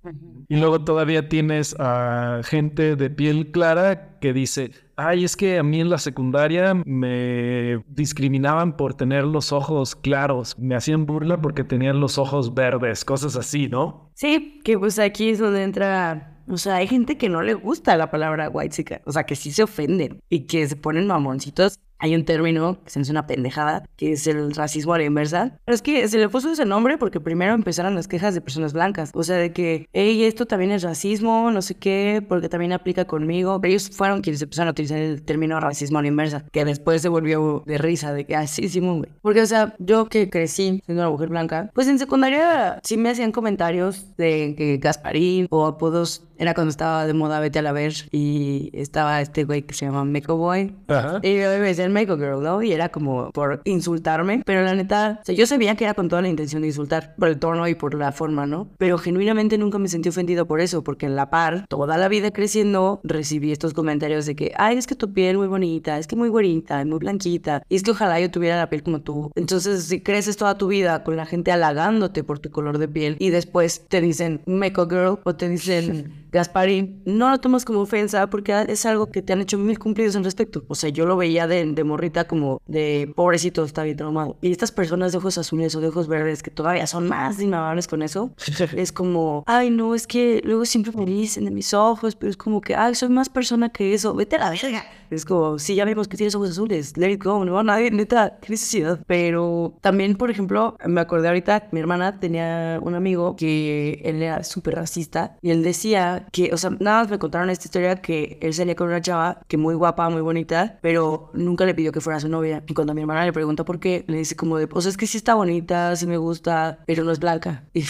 Y luego todavía tienes a gente de piel clara que dice, ay, es que a mí en la secundaria me discriminaban por tener los ojos claros, me hacían burla porque tenían los ojos verdes, cosas así, ¿no? Sí, que pues aquí es donde entra o sea, hay gente que no le gusta la palabra white o sea, que sí se ofenden y que se ponen mamoncitos hay un término que se me hace una pendejada, que es el racismo a la inversa. Pero es que se le puso ese nombre porque primero empezaron las quejas de personas blancas. O sea, de que, hey, esto también es racismo, no sé qué, porque también aplica conmigo. Pero ellos fueron quienes empezaron a utilizar el término racismo a la inversa, que después se volvió de risa, de que, ah, sí, sí, güey. Porque, o sea, yo que crecí siendo una mujer blanca, pues en secundaria sí me hacían comentarios de que Gasparín o apodos era cuando estaba de moda Vete a la Ver y estaba este güey que se llama Meco Boy. Ajá. Y me decían Makeup Girl, ¿no? Y era como por insultarme, pero la neta, o sea, yo sabía que era con toda la intención de insultar, por el tono y por la forma, ¿no? Pero genuinamente nunca me sentí ofendido por eso, porque en la par, toda la vida creciendo, recibí estos comentarios de que, ay, es que tu piel muy bonita, es que muy güerita, muy blanquita, y es que ojalá yo tuviera la piel como tú. Entonces, si creces toda tu vida con la gente halagándote por tu color de piel y después te dicen Makeup Girl o te dicen [LAUGHS] Gasparín, no lo tomas como ofensa porque es algo que te han hecho mil cumplidos en respecto. O sea, yo lo veía de, de morrita como de pobrecito, está bien traumado. Y estas personas de ojos azules o de ojos verdes que todavía son más inamables con eso, [LAUGHS] es como, ay, no, es que luego siempre me dicen de mis ojos, pero es como que, ay, soy más persona que eso, vete a la verga. Es como, sí, ya vemos que tienes ojos azules, let it go, no, nadie, neta, qué necesidad. Pero también, por ejemplo, me acordé ahorita, mi hermana tenía un amigo que él era súper racista y él decía que, o sea, nada más me contaron esta historia que él salía con una chava que muy guapa, muy bonita, pero nunca le pidió que fuera su novia. Y cuando mi hermana le pregunta por qué, le dice como de, o sea, es que sí está bonita, sí me gusta, pero no es blanca. Y,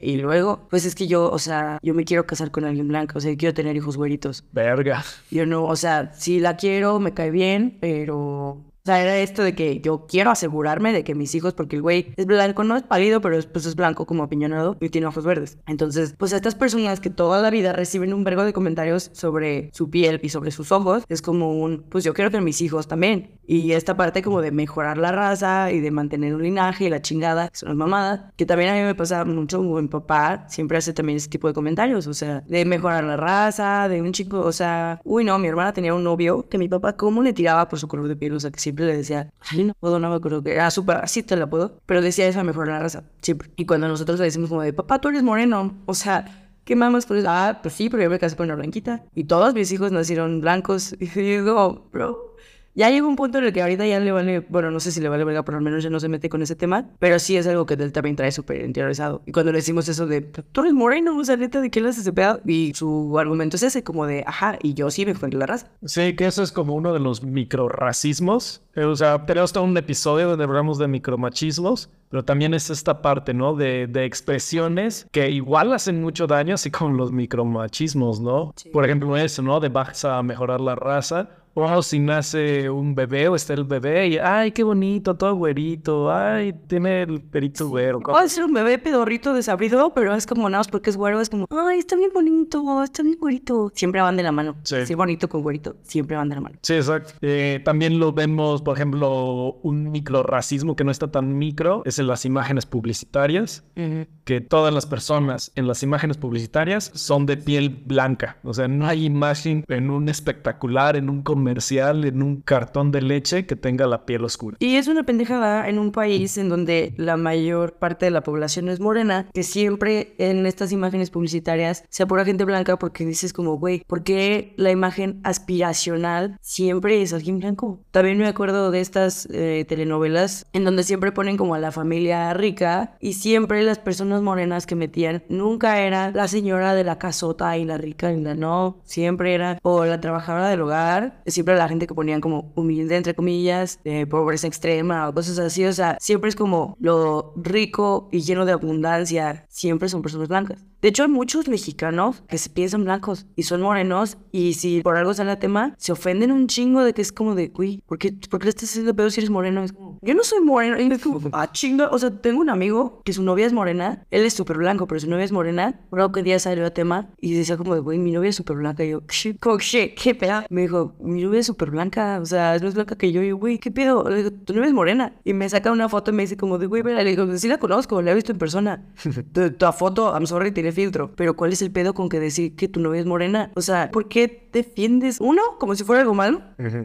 y luego, pues es que yo, o sea, yo me quiero casar con alguien blanco, o sea, quiero tener hijos güeritos. Verga. Yo no, o sea, sí la quiero, me cae bien, pero sea, era esto de que yo quiero asegurarme de que mis hijos, porque el güey es blanco, no es pálido, pero es, pues es blanco como apiñonado y tiene ojos verdes. Entonces, pues estas personas que toda la vida reciben un vergo de comentarios sobre su piel y sobre sus ojos, es como un, pues yo quiero tener mis hijos también. Y esta parte como de mejorar la raza y de mantener un linaje y la chingada, son las mamadas, que también a mí me pasa mucho, mi papá siempre hace también ese tipo de comentarios, o sea, de mejorar la raza, de un chico, o sea, uy no, mi hermana tenía un novio que mi papá cómo le tiraba por su color de piel, o sea, que siempre le decía, ay, no puedo, no me acuerdo que era súper racista, la puedo, pero decía eso a mejorar la raza, siempre. Y cuando nosotros le decimos como de, papá, tú eres moreno, o sea, ¿qué mamas por eso? Ah, pues sí, pero yo me casé con una blanquita. Y todos mis hijos nacieron blancos. [LAUGHS] Y yo digo, bro, ya llegó un punto en el que ahorita ya le vale, bueno, no sé si le vale verga, pero al menos ya no se mete con ese tema, pero sí es algo que él también trae súper interiorizado. Y cuando le decimos eso de, tú eres moreno, o sea, neta, ¿de qué le haces ese pedo? Y su argumento es ese, como de, ajá, y yo sí me fue la raza. Sí, que eso es como uno de los microracismos. Eh, O sea, tenemos todo un episodio donde hablamos de micromachismos, pero también es esta parte, ¿no? De, de expresiones que igual hacen mucho daño, así como los micromachismos, ¿no? Sí. Por ejemplo, eso, ¿no? De vas a mejorar la raza. O si nace un bebé o está el bebé y, ay, qué bonito, todo güerito, ay, tiene el perito güero. Puede ser un bebé pedorrito desabrido, pero es como nada más porque es güero, es como, ay, está bien bonito, está bien güerito. Siempre van de la mano. Sí. Sí, bonito con güerito, siempre van de la mano. Sí, exacto. Eh, también lo vemos, por ejemplo, un microracismo que no está tan micro, es en las imágenes publicitarias, que todas las personas en las imágenes publicitarias son de piel blanca. O sea, no hay imagen en un espectacular, en un comercial, en un cartón de leche que tenga la piel oscura. Y es una pendejada en un país en donde la mayor parte de la población es morena, que siempre en estas imágenes publicitarias sea pura gente blanca porque dices como, güey, ¿por qué la imagen aspiracional siempre es alguien blanco? También me acuerdo de estas eh, telenovelas en donde siempre ponen como a la familia rica y siempre las personas morenas que metían nunca era la señora de la casota y la rica y la no, siempre era o la trabajadora del hogar, siempre la gente que ponían como humilde entre comillas, de pobreza extrema o cosas así, o sea, siempre es como lo rico y lleno de abundancia, siempre son personas blancas. De hecho, hay muchos mexicanos que se piensan blancos y son morenos y si por algo sale el tema, se ofenden un chingo de que es como de, uy, ¿por qué, ¿por qué le estás haciendo pedo si eres moreno? Es como, yo no soy moreno. Y es como, ah, chinga. O sea, tengo un amigo que su novia es morena, él es súper blanco, pero su novia es morena. Algo que día salió a tema y decía como de, güey, mi novia es súper blanca. Y yo, shit, shit, qué pedo. Me dijo, mi novia es súper blanca, o sea, es más blanca que yo. Y yo, güey, ¿qué pedo? Le digo, tu novia es morena. Y me saca una foto y me dice como de, güey. Le digo, sí la conozco, la he visto en persona. [LAUGHS] Tu, tu foto, I'm sorry, tiene filtro. Pero ¿cuál es el pedo con que decir que tu novia es morena? O sea, ¿por qué defiendes, uno, como si fuera algo malo?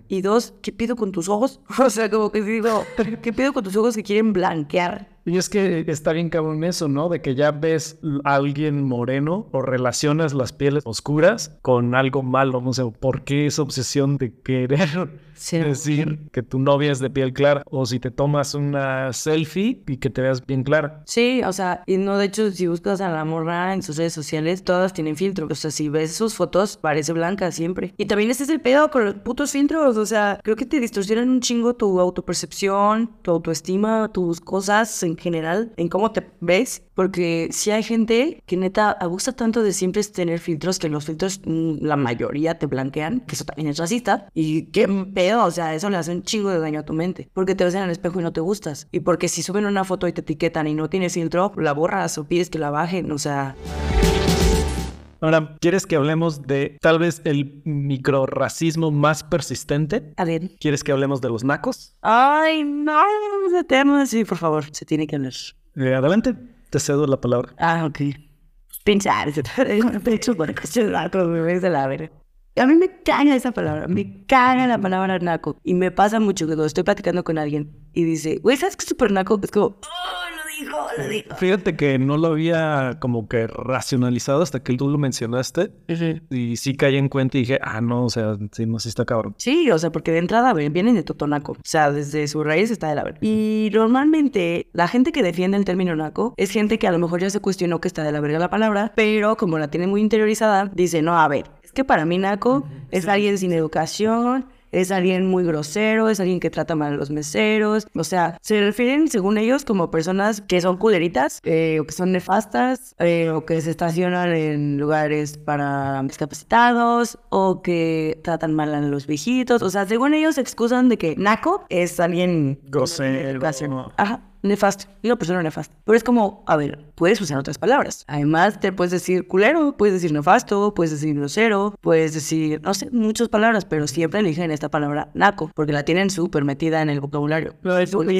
Y dos, ¿qué pido con tus ojos? [LAUGHS] O sea, como que digo, ¿qué pido con tus ojos que quieren blanquear? Y es que está bien cabrón eso, ¿no? De que ya ves a alguien moreno o relacionas las pieles oscuras con algo malo. No sé, ¿por qué esa obsesión de querer [LAUGHS] Sí. decir que tu novia es de piel clara? O si te tomas una selfie y que te veas bien clara. Sí, o sea, y no, de hecho, si buscas a la morra en sus redes sociales, todas tienen filtro. O sea, si ves sus fotos, parece blancas. Siempre. Y también ese es el pedo con los putos filtros, o sea, creo que te distorsionan un chingo tu autopercepción, tu autoestima, tus cosas en general, en cómo te ves, porque si hay gente que neta gusta tanto de siempre tener filtros, que los filtros mm, la mayoría te blanquean, que eso también es racista, y qué pedo, o sea, eso le hace un chingo de daño a tu mente, porque te ves en el espejo y no te gustas, y porque si suben una foto y te etiquetan y no tienes filtro, la borras o pides que la bajen, o sea... Ahora, ¿quieres que hablemos de tal vez el microracismo más persistente? A ver. ¿Quieres que hablemos de los nacos? Ay, no, ese tema, sí, por favor, se tiene que hablar. Eh, adelante, te cedo la palabra. Ah, ok. Pensar, pecho por de la verga. A mí me caga esa palabra, me caga la palabra naco. Y me pasa mucho que cuando estoy platicando con alguien y dice, güey, ¿sabes qué es súper naco? Es como, Fíjate que no lo había como que racionalizado hasta que tú lo mencionaste. Y sí caí en cuenta y dije, ah, no, o sea, sí, no, sí está cabrón. Sí, o sea, porque de entrada vienen de Totonaco. O sea, desde su raíz está de la verga. Y normalmente la gente que defiende el término naco es gente que a lo mejor ya se cuestionó que está de la verga la palabra, pero como la tiene muy interiorizada, dice, no, a ver, es que para mí naco es alguien sin educación, es alguien muy grosero, es alguien que trata mal a los meseros. O sea, se refieren, según ellos, como personas que son culeritas, eh, o que son nefastas, eh, o que se estacionan en lugares para discapacitados, o que tratan mal a los viejitos. O sea, según ellos, se excusan de que Naco es alguien grosero. Ajá nefasto, una persona nefasta. Pero es como, a ver, puedes usar otras palabras. Además, te puedes decir culero, puedes decir nefasto, puedes decir grosero, puedes decir, no sé, muchas palabras, pero siempre eligen esta palabra naco, porque la tienen súper metida en el vocabulario.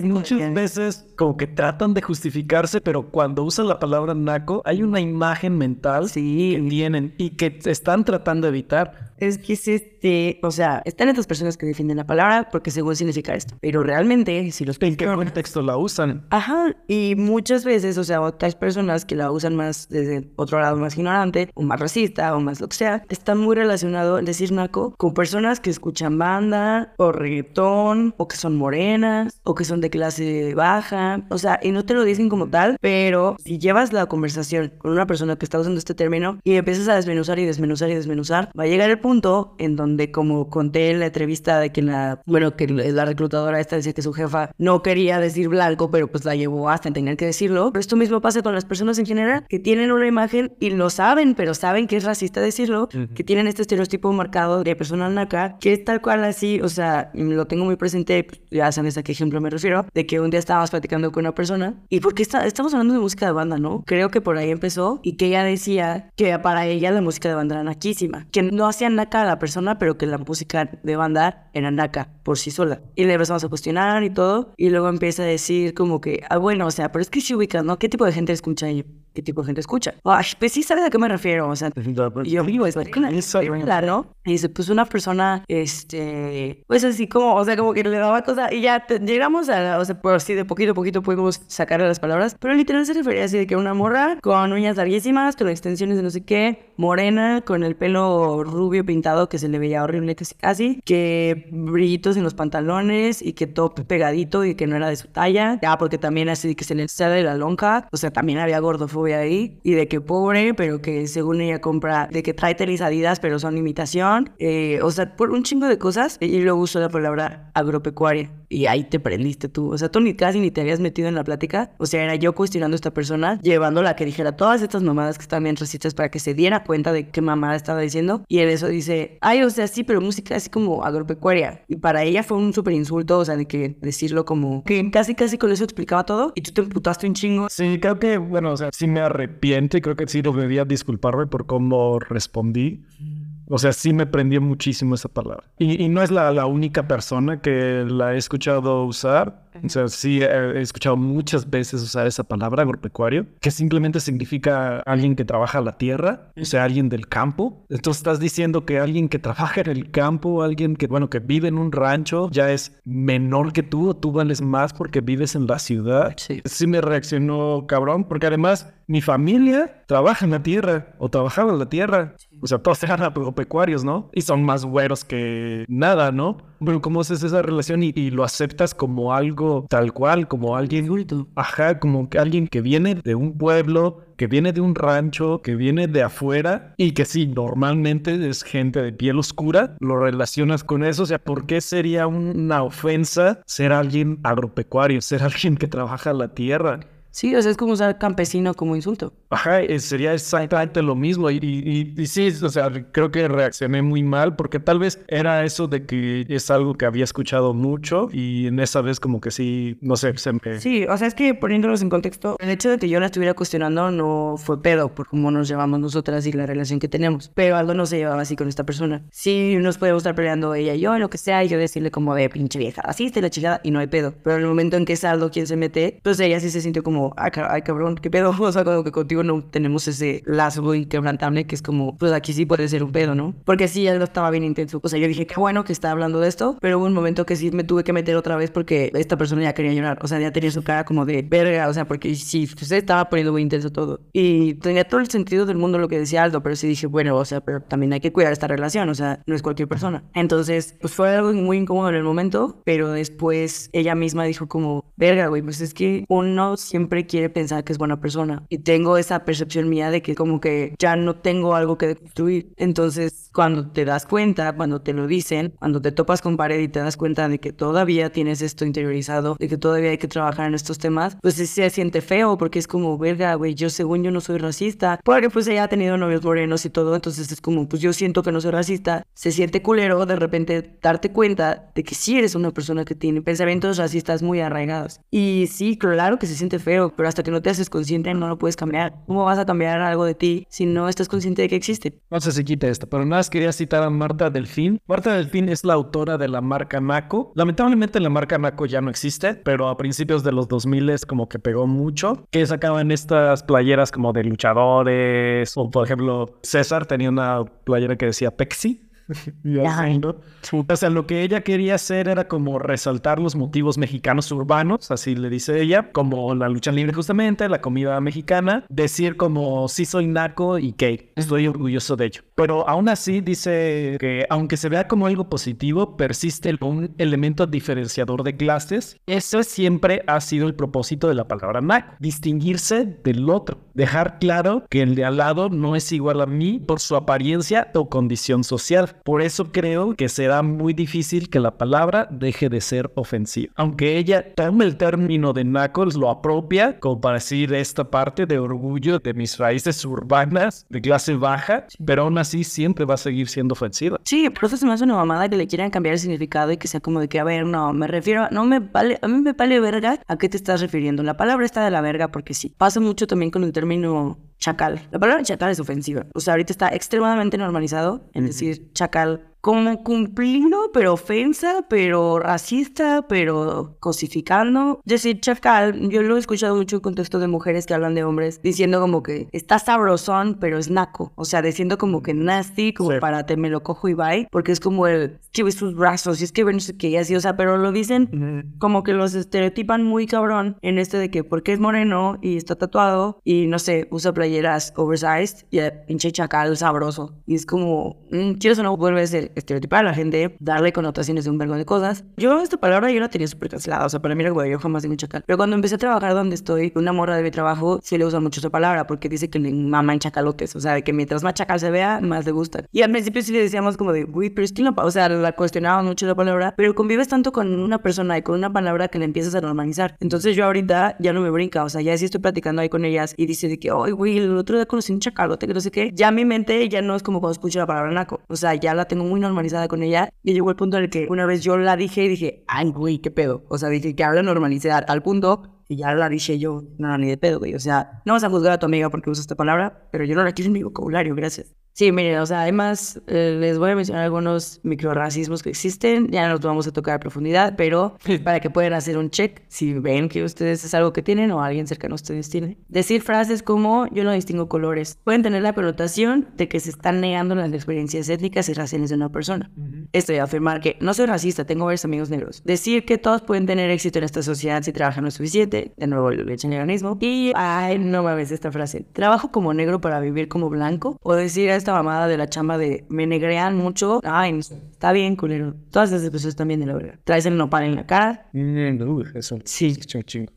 muchas veces como que tratan de justificarse, pero cuando usan la palabra naco, hay una imagen mental sí. que tienen y que están tratando de evitar es que es este, o sea, están estas personas que defienden la palabra porque según significa esto, pero realmente si los ¿En qué contexto la usan? Ajá, y muchas veces, o sea, otras personas que la usan más desde otro lado más ignorante, o más racista, o más lo que sea, está muy relacionado el decir naco con personas que escuchan banda, o reggaetón, o que son morenas, o que son de clase baja, o sea, y no te lo dicen como tal, pero si llevas la conversación con una persona que está usando este término y empiezas a desmenuzar y desmenuzar y desmenuzar, va a llegar el punto en donde, como conté en la entrevista de que la, bueno, que la reclutadora esta decía que su jefa no quería decir blanco, pero pues la llevó hasta tener que decirlo. Pero esto mismo pasa con las personas en general, que tienen una imagen y lo saben, pero saben que es racista decirlo, que tienen este estereotipo marcado de persona naca, que es tal cual así, o sea, lo tengo muy presente, pues, ya sabes a qué ejemplo me refiero, de que un día estábamos platicando con una persona y porque está, estamos hablando de música de banda, ¿no? Creo que por ahí empezó y que ella decía que para ella la música de banda era naquísima, que no hacían naca a la persona, pero que la música de banda era naca por sí sola. Y le empezamos a cuestionar y todo, y luego empieza a decir como que, ah, bueno, o sea, pero es que si ubicas, ¿no? ¿Qué tipo de gente escucha ahí? ¿Qué tipo de gente escucha? Ay, pues sí sabes a qué me refiero, o sea, yo vivo es claro. Y dice, pues una persona, este, pues así como, o sea, como que le daba cosa y ya llegamos a, o sea, por así de poquito a poquito pudimos sacar las palabras, pero literal se refería así de que una morra con uñas larguísimas, con extensiones de no sé qué, morena, con el pelo rubio pintado que se le veía horrible casi, que brillitos en los pantalones y que top pegadito y que no era de su talla, ya porque también así que se le sale la lonja, o sea, también había gordofobia ahí y de que pobre, pero que según ella compra, de que trae tenis adidas, pero son imitación, eh, o sea, por un chingo de cosas y luego usó la palabra agropecuaria y ahí te prendiste tú, o sea, tú ni casi ni te habías metido en la plática, o sea, era yo cuestionando a esta persona, llevándola a que dijera todas estas mamadas que están bien racistas para que se diera cuenta de qué mamada estaba diciendo y en eso dice, ay, o sea, sí, pero música así como agropecuaria y para ella fue un súper insulto, o sea, de que decirlo como que casi casi con eso explicaba todo y tú te emputaste un chingo. Sí, creo que, bueno, o sea, sí me arrepiento y creo que sí debería disculparme por cómo respondí. O sea, sí me prendió muchísimo esa palabra. Y, no es la, la, única persona que la he escuchado usar. O sea, sí he escuchado muchas veces usar esa palabra, agropecuario, que simplemente significa alguien que trabaja la tierra, o sea, alguien del campo. Entonces estás diciendo que alguien que trabaja en el campo, alguien que, bueno, que vive en un rancho, ya es menor que tú o tú vales más porque vives en la ciudad. Sí. Sí me reaccionó cabrón, porque además mi familia trabaja en la tierra o trabajaba en la tierra. O sea, todos [LAUGHS] eran agropecuarios, ¿no? Y son más güeros que nada, ¿no? Pero ¿cómo haces esa relación y, y lo aceptas como algo tal cual, como alguien... Ajá, como que alguien que viene de un pueblo, que viene de un rancho, que viene de afuera y que sí, normalmente es gente de piel oscura, lo relacionas con eso. O sea, ¿por qué sería una ofensa ser alguien agropecuario, ser [LAUGHS] alguien que trabaja la tierra? Sí, o sea, es como usar campesino como insulto. Ajá, eh, sería exactamente lo mismo. Y, y, y, sí, o sea, creo que reaccioné muy mal porque tal vez era eso de que es algo que había escuchado mucho y en esa vez como que sí, no sé, se me... Sí, o sea, es que poniéndolos en contexto, el hecho de que yo la estuviera cuestionando no fue pedo por cómo nos llevamos nosotras y la relación que tenemos. Pero algo no se llevaba así con esta persona. Sí, nos podemos estar peleando ella y yo, lo que sea, y yo decirle como de pinche vieja, así está la chingada y no hay pedo. Pero en el momento en que es algo quien se mete, pues ella sí se sintió como ay, cabrón, qué pedo. [LAUGHS] O sea, como que contigo no tenemos ese lazo inquebrantable que es como, pues aquí sí puede ser un pedo, ¿no? Porque sí, él estaba bien intenso. O sea, yo dije, qué bueno que está hablando de esto, pero hubo un momento que sí me tuve que meter otra vez porque esta persona ya quería llorar. O sea, ya tenía su cara como de verga, o sea, porque sí, pues, se estaba poniendo muy intenso todo. Y tenía todo el sentido del mundo lo que decía Aldo, pero sí dije, bueno, o sea, pero también hay que cuidar esta relación, o sea, no es cualquier persona. Entonces, pues fue algo muy incómodo en el momento, pero después ella misma dijo como, verga, güey, pues es que uno siempre quiere pensar que es buena persona. Y tengo esa percepción mía de que como que ya no tengo algo que destruir. Entonces, cuando te das cuenta, cuando te lo dicen, cuando te topas con pared y te das cuenta de que todavía tienes esto interiorizado, de que todavía hay que trabajar en estos temas, pues se siente feo porque es como, verga, güey, yo según yo no soy racista. Porque pues ella ha tenido novios morenos y todo, entonces es como, pues yo siento que no soy racista. Se siente culero de repente darte cuenta de que sí eres una persona que tiene pensamientos racistas muy arraigados. Y sí, claro que se siente feo, pero hasta que no te haces consciente no lo puedes cambiar. ¿Cómo vas a cambiar algo de ti si no estás consciente de que existe? No sé si quita esto, pero nada más quería citar a Marta Delfín. Marta Delfín es la autora de la marca Naco. Lamentablemente la marca Naco ya no existe, pero a principios de los 2000 es como que pegó mucho, que sacaban estas playeras como de luchadores, o por ejemplo César tenía una playera que decía Pexi. [LAUGHS] O sea, lo que ella quería hacer era como resaltar los motivos mexicanos urbanos, así le dice ella, como la lucha libre justamente, la comida mexicana, decir como sí soy naco y que estoy orgulloso de ello. Pero aún así dice que aunque se vea como algo positivo, persiste un elemento diferenciador de clases. Eso siempre ha sido el propósito de la palabra naco, distinguirse del otro, dejar claro que el de al lado no es igual a mí por su apariencia o condición social. Por eso creo que será muy difícil que la palabra deje de ser ofensiva. Aunque ella tome el término de knuckles, lo apropia como para decir esta parte de orgullo de mis raíces urbanas de clase baja, pero aún así siempre va a seguir siendo ofensiva. Sí, por eso se me hace una mamada que le quieran cambiar el significado y que sea como de que, a ver, no, me refiero, no me vale, a mí me vale verga, ¿a qué te estás refiriendo? La palabra está de la verga porque sí. Pasa mucho también con el término chacal. La palabra chacal es ofensiva. O sea, ahorita está extremadamente normalizado en decir chacal como cumplido, pero ofensa, pero racista, pero cosificando. Decir chacal, yo lo he escuchado mucho en contexto de mujeres que hablan de hombres, diciendo como que está sabrosón, pero es naco. O sea, diciendo como que nasty, como para te me lo cojo y bye, porque es como el que ves sus brazos y es que ven no sé qué, y así, o sea, pero lo dicen como que los estereotipan muy cabrón en este de que porque es moreno y está tatuado y no sé, usa playeras oversized y el pinche chacal sabroso. Y es como, mm, quieres o no, vuelve a ser estereotipar a la gente, darle connotaciones de un vergo de cosas. Yo esta palabra yo la tenía súper cancelada, o sea, para mí era güey, yo jamás digo chacal. Pero cuando empecé a trabajar donde estoy, una morra de mi trabajo sí le usa mucho esa palabra porque dice que le mama en chacalotes, o sea, que mientras más chacal se vea, más le gusta. Y al principio sí le decíamos como de, güey, pero es que no, o sea, la cuestionaba mucho la palabra, pero convives tanto con una persona y con una palabra que le empiezas a normalizar. Entonces yo ahorita ya no me brinca, o sea, ya sí estoy platicando ahí con ellas y dice de que, ay, güey, el otro día conocí un chacalote, que no sé qué. Ya mi mente ya no es como cuando escucho la palabra naco, o sea, ya la tengo muy normalizada con ella y llegó el punto en el que una vez yo la dije y dije, ay, güey, qué pedo. O sea, dije que ahora normalicé al punto y ya la dije yo, no, ni de pedo, güey. O sea, no vas a juzgar a tu amiga porque usa esta palabra, pero yo no la quiero en mi vocabulario, gracias. Sí, miren, o sea, además eh, les voy a mencionar algunos microracismos que existen, ya no los vamos a tocar a profundidad, pero [LAUGHS] para que puedan hacer un check si ven que ustedes es algo que tienen o alguien cercano a ustedes tiene. Decir frases como yo no distingo colores pueden tener la connotación de que se están negando las experiencias étnicas y raciales de una persona. Esto de afirmar que no soy racista, tengo varios amigos negros. Decir que todos pueden tener éxito en esta sociedad si trabajan lo suficiente, de nuevo el organismo. Y, ay, no mames esta frase, trabajo como negro para vivir como blanco, o decir esta mamada de la chamba de me negrean mucho. Ay, está bien, culero. Todas esas personas también de la verdad. Traes el nopal en la cara. Eso. Sí.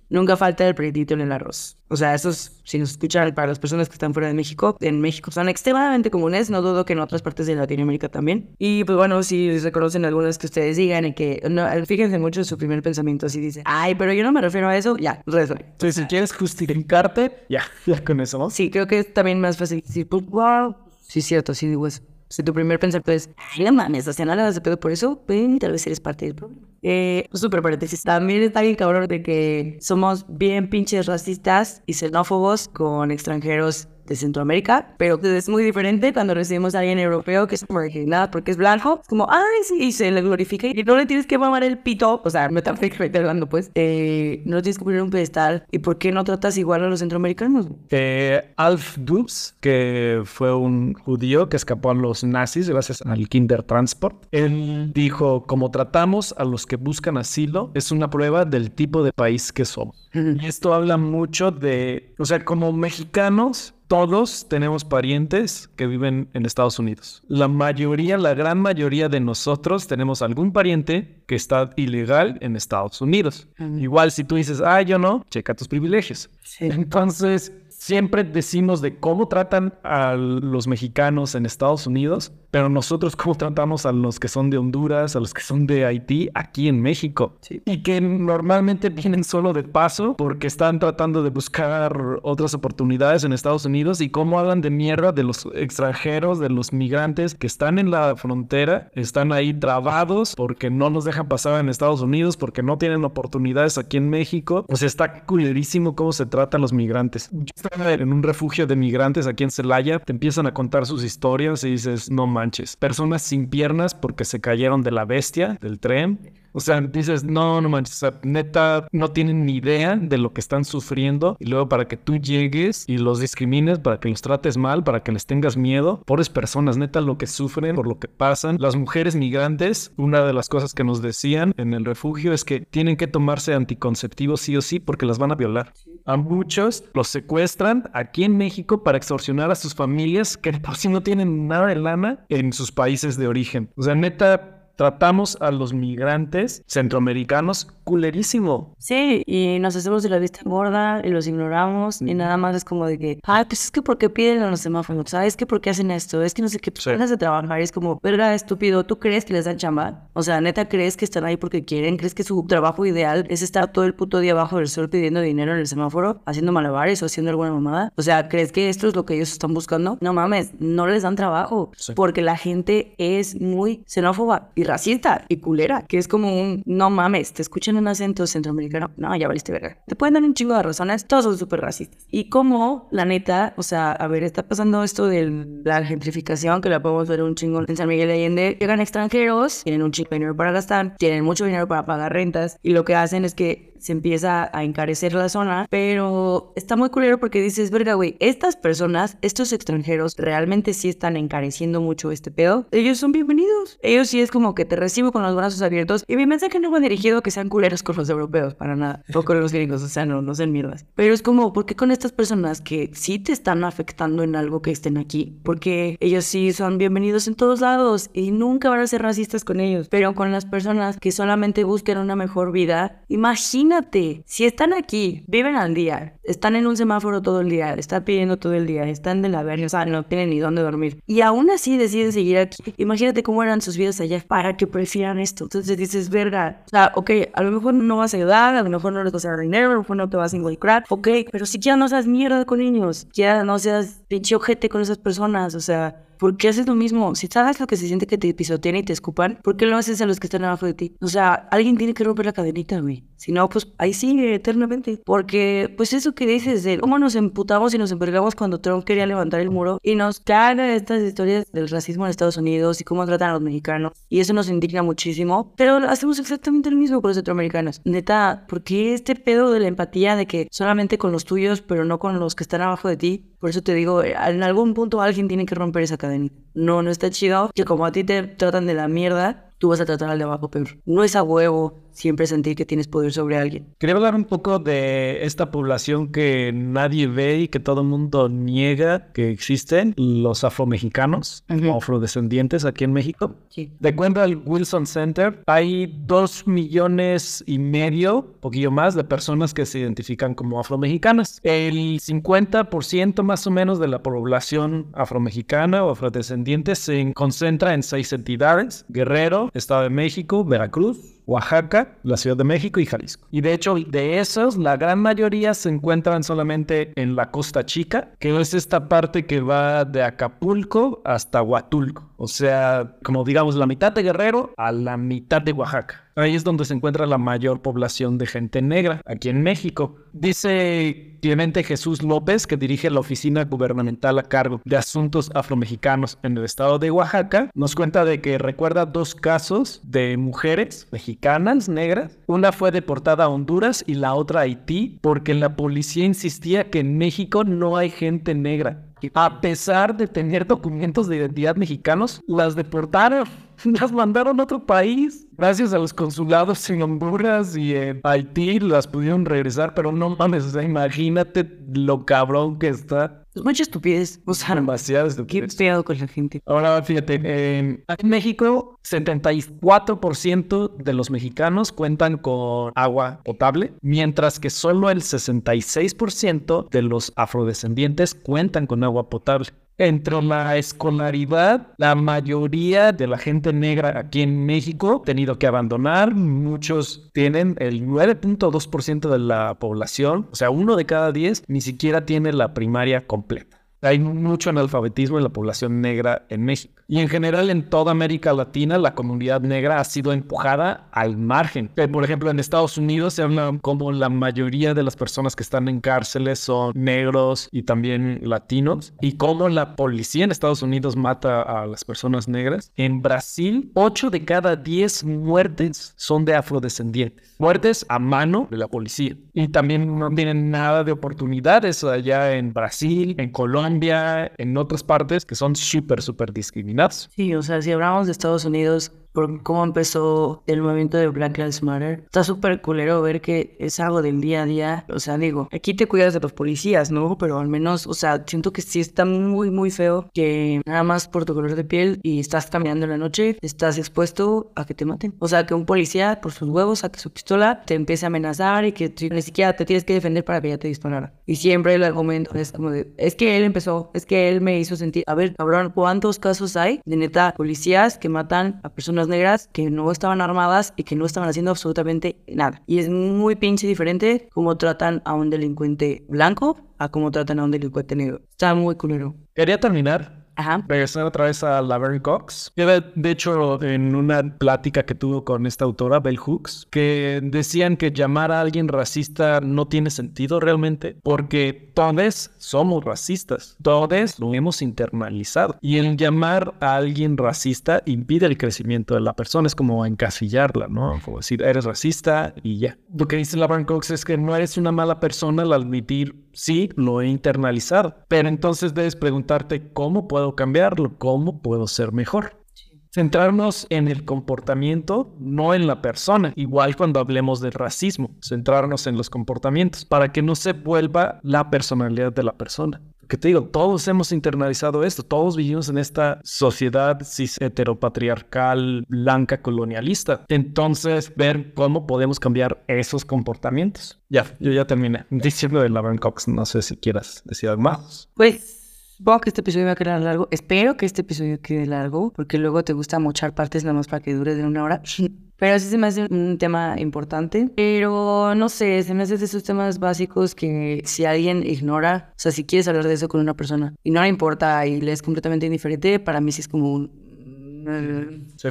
Nunca falta el proyectito en el arroz. O sea, esos, si nos escuchan para las personas que están fuera de México, en México son extremadamente comunes, no dudo que en otras partes de Latinoamérica también. Y pues bueno, si reconocen algunas que ustedes digan y que, no, fíjense mucho en su primer pensamiento, así dice, ay, pero yo no me refiero a eso, ya, resuelve. Entonces, si quieres justificarte, ya, ya con eso, ¿no? Sí, creo que es también más fácil decir, pues, wow, Sí, cierto, sí digo eso. Si tu primer pensamiento es, ay, no mames, o sea, no le das de pedo por eso, tal vez eres parte del problema. Eh, súper paréntesis. También está bien cabrón de que somos bien pinches racistas y xenófobos con extranjeros de Centroamérica, pero es muy diferente cuando recibimos a alguien europeo que es nada porque es blanco, es como, ay, sí, y se le glorifica y no le tienes que mamar el pito, o sea, metafóricamente hablando, pues, eh, no tienes que poner un pedestal. ¿Y por qué no tratas igual a los centroamericanos? Eh, Alf Dubs, que fue un judío que escapó a los nazis gracias al Kinder Transport, él dijo, como tratamos a los que buscan asilo, es una prueba del tipo de país que somos. Y esto habla mucho de, o sea, como mexicanos, todos tenemos parientes que viven en Estados Unidos. La mayoría, la gran mayoría de nosotros tenemos algún pariente que está ilegal en Estados Unidos. Igual si tú dices, ah, yo no, checa tus privilegios. Entonces, siempre decimos de cómo tratan a los mexicanos en Estados Unidos, pero nosotros cómo tratamos a los que son de Honduras, a los que son de Haití aquí en México. Y que normalmente vienen solo de paso porque están tratando de buscar otras oportunidades en Estados Unidos y cómo hablan de mierda de los extranjeros, de los migrantes que están en la frontera, están ahí trabados porque no nos dejan pasar en Estados Unidos, porque no tienen oportunidades aquí en México. O sea, está culerísimo cómo se tratan los migrantes. Yo en un refugio de migrantes aquí en Celaya, te empiezan a contar sus historias y dices, no man Personas sin piernas porque se cayeron de la bestia, del tren. O sea, dices, no, no manches, neta, no tienen ni idea de lo que están sufriendo. Y luego para que tú llegues y los discrimines, para que los trates mal, para que les tengas miedo. Pobres personas, neta, lo que sufren, por lo que pasan. Las mujeres migrantes, una de las cosas que nos decían en el refugio es que tienen que tomarse anticonceptivos sí o sí porque las van a violar. A muchos los secuestran aquí en México para extorsionar a sus familias que por si no tienen nada de lana en sus países de origen. O sea, neta, tratamos a los migrantes centroamericanos culerísimo. Sí, y nos hacemos de la vista gorda y los ignoramos y nada más es como de que, ay, pues es que porque piden a los semáforos, ¿sabes? que porque hacen esto? Es que no sé qué, pues de trabajar y es como, verga, estúpido, ¿tú crees que les dan chamba? O sea, neta, ¿crees que están ahí porque quieren? ¿Crees que su trabajo ideal es estar todo el puto día abajo del sol pidiendo dinero en el semáforo, haciendo malabares o haciendo alguna mamada? O sea, ¿crees que esto es lo que ellos están buscando? No mames, no les dan trabajo porque la gente es muy xenófoba y racista y culera, que es como un, no mames, te escuchan un acento centroamericano, no, ya valiste verga. Te pueden dar un chingo de razones, todos son súper racistas. Y como, la neta, o sea, a ver, está pasando esto de la gentrificación, que la podemos ver un chingo en San Miguel de Allende. Llegan extranjeros, tienen un chingo de dinero para gastar, tienen mucho dinero para pagar rentas, y lo que hacen es que se empieza a encarecer la zona, pero está muy culero porque dices, verga, güey, estas personas, estos extranjeros, realmente sí están encareciendo mucho este pedo. Ellos son bienvenidos. Ellos sí es como que te recibo con los brazos abiertos. Y mi mensaje no va dirigido a que sean culeros con los europeos, para nada. [LAUGHS] O con los gringos, o sea, no, no sean mierdas. Pero es como, ¿por qué con estas personas que sí te están afectando en algo que estén aquí? Porque ellos sí son bienvenidos en todos lados y nunca van a ser racistas con ellos. Pero con las personas que solamente buscan una mejor vida, imagínate imagínate, si están aquí, viven al día, están en un semáforo todo el día, están pidiendo todo el día, están de la verga, o sea, no tienen ni dónde dormir. Y aún así deciden seguir aquí. Imagínate cómo eran sus vidas allá para que prefieran esto. Entonces dices, verga, o sea, ok, a lo mejor no vas a ayudar, a lo mejor no les vas a dar dinero, a lo mejor no te vas a involucrar, ok, pero si ya no seas mierda con niños, ya no seas pinche ojete con esas personas, o sea, ¿por qué haces lo mismo? Si sabes lo que se siente que te pisotean y te escupan, ¿por qué lo haces a los que están abajo de ti? O sea, alguien tiene que romper la cadenita, güey. Si no, pues ahí sigue eternamente. Porque, pues eso que dices de cómo nos emputamos y nos envergamos cuando Trump quería levantar el muro y nos caga estas historias del racismo en Estados Unidos y cómo tratan a los mexicanos. Y eso nos indigna muchísimo. Pero hacemos exactamente lo mismo con los centroamericanos. Neta, ¿por qué este pedo de la empatía de que solamente con los tuyos, pero no con los que están abajo de ti? Por eso te digo, en algún punto alguien tiene que romper esa cadenita. No, no está chido que como a ti te tratan de la mierda, tú vas a tratar al de abajo peor. No es a huevo siempre sentir que tienes poder sobre alguien. Quería hablar un poco de esta población que nadie ve y que todo el mundo niega que existen, los afromexicanos, o afrodescendientes aquí en México. Sí. De acuerdo al Wilson Center, hay dos millones y medio, poquillo más, de personas que se identifican como afromexicanas. El 50% más o menos de la población afromexicana o afrodescendiente se concentra en seis entidades, Guerrero, Estado de México, Veracruz, Oaxaca, la Ciudad de México y Jalisco. Y de hecho, de esos, la gran mayoría se encuentran solamente en la Costa Chica, que es esta parte que va de Acapulco hasta Huatulco. O sea, como digamos, la mitad de Guerrero a la mitad de Oaxaca. Ahí es donde se encuentra la mayor población de gente negra, aquí en México. Dice Clemente Jesús López, que dirige la oficina gubernamental a cargo de asuntos afromexicanos en el estado de Oaxaca, nos cuenta de que recuerda dos casos de mujeres mexicanas negras. Una fue deportada a Honduras y la otra a Haití porque la policía insistía que en México no hay gente negra. A pesar de tener documentos de identidad mexicanos, las deportaron, [LAUGHS] las mandaron a otro país. Gracias a los consulados en Honduras y en Haití las pudieron regresar, pero no mames, o sea, imagínate lo cabrón que está. Es mucha estupidez. O sea, Demasiado qué estupidez. pedo con la gente. Ahora fíjate, en, en México 74% de los mexicanos cuentan con agua potable, mientras que solo el 66% de los afrodescendientes cuentan con agua potable. Entre la escolaridad, la mayoría de la gente negra aquí en México ha tenido que abandonar. Muchos tienen el 9.2% de la población, o sea, uno de cada 10 ni siquiera tiene la primaria completa. Hay mucho analfabetismo en la población negra en México. Y en general en toda América Latina la comunidad negra ha sido empujada al margen. Eh, Por ejemplo, en Estados Unidos se habla como la mayoría de las personas que están en cárceles son negros y también latinos. Y cómo la policía en Estados Unidos mata a las personas negras. En Brasil, 8 de cada 10 muertes son de afrodescendientes. Muertes a mano de la policía. Y también no tienen nada de oportunidades allá en Brasil, en Colombia, en otras partes que son súper, súper discriminadas. Sí, o sea, si hablamos de Estados Unidos, por cómo empezó el movimiento de Black Lives Matter, está súper culero ver que es algo del día a día. O sea, digo, aquí te cuidas de los policías, ¿no? Pero al menos, o sea, siento que sí está muy, muy feo que nada más por tu color de piel y estás caminando en la noche, estás expuesto a que te maten. O sea, que un policía por sus huevos saque su pistola, te empiece a amenazar y que ni siquiera te tienes que defender para que ya te disparara. Y siempre el argumento es como de, es que él empezó, es que él me hizo sentir, a ver, cabrón, ¿cuántos casos hay de neta policías que matan a personas negras que no estaban armadas y que no estaban haciendo absolutamente nada? Y es muy pinche diferente cómo tratan a un delincuente blanco a cómo tratan a un delincuente negro. Está muy culero. Quería terminar Ajá. regresar otra vez a Laverne Cox. De hecho, en una plática que tuvo con esta autora, Bell Hooks, que decían que llamar a alguien racista no tiene sentido realmente, porque todos somos racistas, todos lo hemos internalizado. Y el llamar a alguien racista impide el crecimiento de la persona, es como encasillarla, ¿no? Como decir, eres racista y ya. Lo que dice Laverne Cox es que no eres una mala persona al admitir, sí, lo he internalizado, pero entonces debes preguntarte cómo puedo cambiarlo, cómo puedo ser mejor. Centrarnos en el comportamiento, no en la persona. Igual cuando hablemos de racismo, centrarnos en los comportamientos para que no se vuelva la personalidad de la persona. Que te digo, todos hemos internalizado esto, todos vivimos en esta sociedad cis heteropatriarcal, blanca, colonialista. Entonces, ver cómo podemos cambiar esos comportamientos. Ya, yo ya terminé diciendo de Laverne Cox, no sé si quieras decir algo más. Pues supongo que este episodio va a quedar largo. Espero que este episodio quede largo, porque luego te gusta mochar partes nada más para que dure de una hora. [LAUGHS] Pero sí se me hace un tema importante. Pero no sé, se me hace de esos temas básicos que si alguien ignora, o sea, si quieres hablar de eso con una persona y no le importa y le es completamente indiferente, para mí sí es como un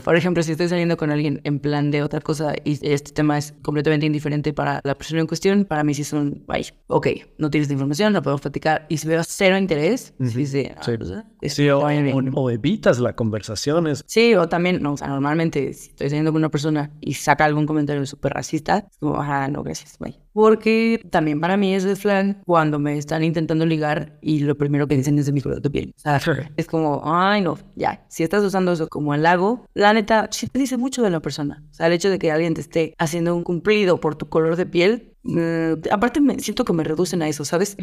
por ejemplo, si estoy saliendo con alguien en plan de otra cosa y este tema es completamente indiferente para la persona en cuestión, para mí sí son, ay, ok, no tienes información, no podemos platicar. Y si veo cero interés, sí, sí, ah, sí. pues, ah, Sí, o, o- o evitas la conversación. Es, Sí, o también, no, o sea, normalmente si estoy saliendo con una persona y saca algún comentario súper racista, es como, ajá, no, gracias, bye. Porque también para mí es red flag cuando me están intentando ligar y lo primero que dicen es de mi color de piel. O sea, es como, ay, no, ya, si estás usando eso como halago, la neta, sí te dice mucho de la persona. O sea, el hecho de que alguien te esté haciendo un cumplido por tu color de piel, eh, aparte me siento que me reducen a eso, ¿sabes?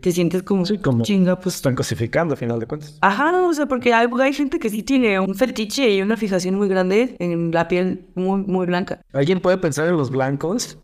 Te sientes como, Sí, como- chinga, pues están cosificando a final de cuentas. Ajá, o sea, porque hay, hay gente que sí tiene un fetiche y una fijación muy grande en la piel muy, muy blanca. ¿Alguien puede pensar en los blancos?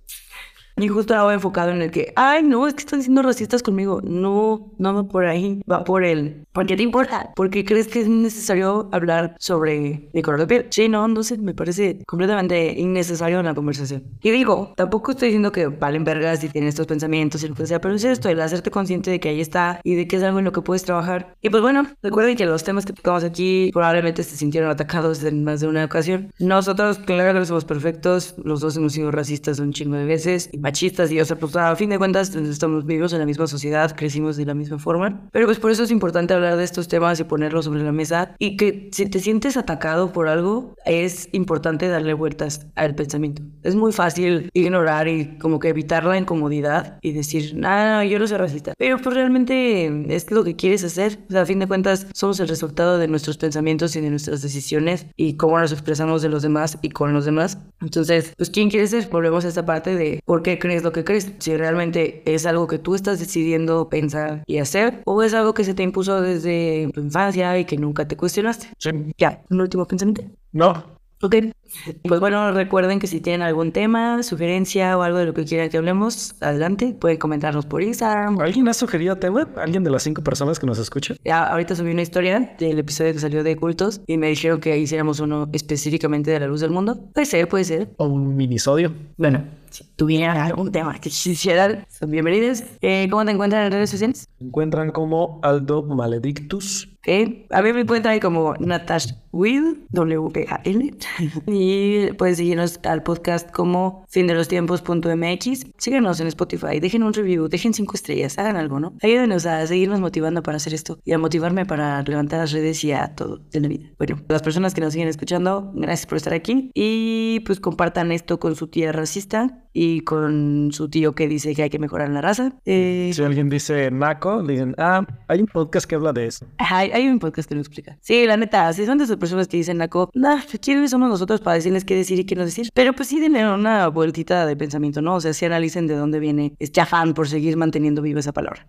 Y justo ahora enfocado en el que, ay, no, es que están siendo racistas conmigo. No, no va por ahí, va por el. ¿Por qué te importa? Porque crees que es necesario hablar sobre mi color de piel. Sí, no, no sé, me parece completamente innecesario en la conversación. Y digo, tampoco estoy diciendo que valen vergas y tienen estos pensamientos y lo que sea, pero es esto, el hacerte consciente de que ahí está y de que es algo en lo que puedes trabajar. Y pues bueno, recuerden que los temas que tocamos aquí probablemente se sintieron atacados en más de una ocasión. Nosotros, claro que no somos perfectos, los dos hemos sido racistas un chingo de veces y machistas y o sea, pues a fin de cuentas estamos vivos en la misma sociedad, crecimos de la misma forma. Pero pues por eso es importante hablar de estos temas y ponerlos sobre la mesa y que si te sientes atacado por algo, es importante darle vueltas al pensamiento. Es muy fácil ignorar y como que evitar la incomodidad y decir, no, no, yo no soy racista. Pero pues realmente es lo que quieres hacer. O sea, a fin de cuentas somos el resultado de nuestros pensamientos y de nuestras decisiones y cómo nos expresamos de los demás y con los demás. Entonces, pues ¿quién quieres ser? Volvemos a esta parte de por qué crees lo que crees. Si realmente es algo que tú estás decidiendo pensar y hacer o es algo que se te impuso desde tu infancia y que nunca te cuestionaste. Sí. Ya, un último pensamiento. No. Ok. [LAUGHS] Pues bueno, recuerden que si tienen algún tema, sugerencia o algo de lo que quieran que hablemos, adelante. Pueden comentarnos por Instagram. ¿Alguien ha sugerido tema? ¿Alguien de las cinco personas que nos escuchan? Ya, ahorita subí una historia del episodio que salió de cultos y me dijeron que hiciéramos uno específicamente de la luz del mundo. Puede ser, puede ser. ¿O un minisodio? Bueno, si tuvieran algún tema que quisieran, son bienvenidos. Eh, ¿Cómo te encuentran en redes sociales? Se encuentran como Aldo Maledictus. Ok. A mí me encuentran como Natasha Will, W-A-L. [LAUGHS] y pueden seguirnos al podcast como fin de los tiempos.mx. Síganos en Spotify, dejen un review, dejen cinco estrellas, hagan algo, ¿no? Ayúdenos a seguirnos motivando para hacer esto y a motivarme para levantar las redes y a todo de la vida. Bueno, las personas que nos siguen escuchando, gracias por estar aquí y pues compartan esto con su tía racista y con su tío que dice que hay que mejorar la raza. Eh, Si alguien dice naco, dicen, ah, hay un podcast que habla de eso. hay, hay un podcast que lo explica. Sí, la neta, si son de esas personas que dicen naco, nah, ¿quiénes somos nosotros para decirles qué decir y qué no decir? Pero pues sí denle una vueltita de pensamiento, ¿no? O sea, sí analicen de dónde viene este afán por seguir manteniendo viva esa palabra.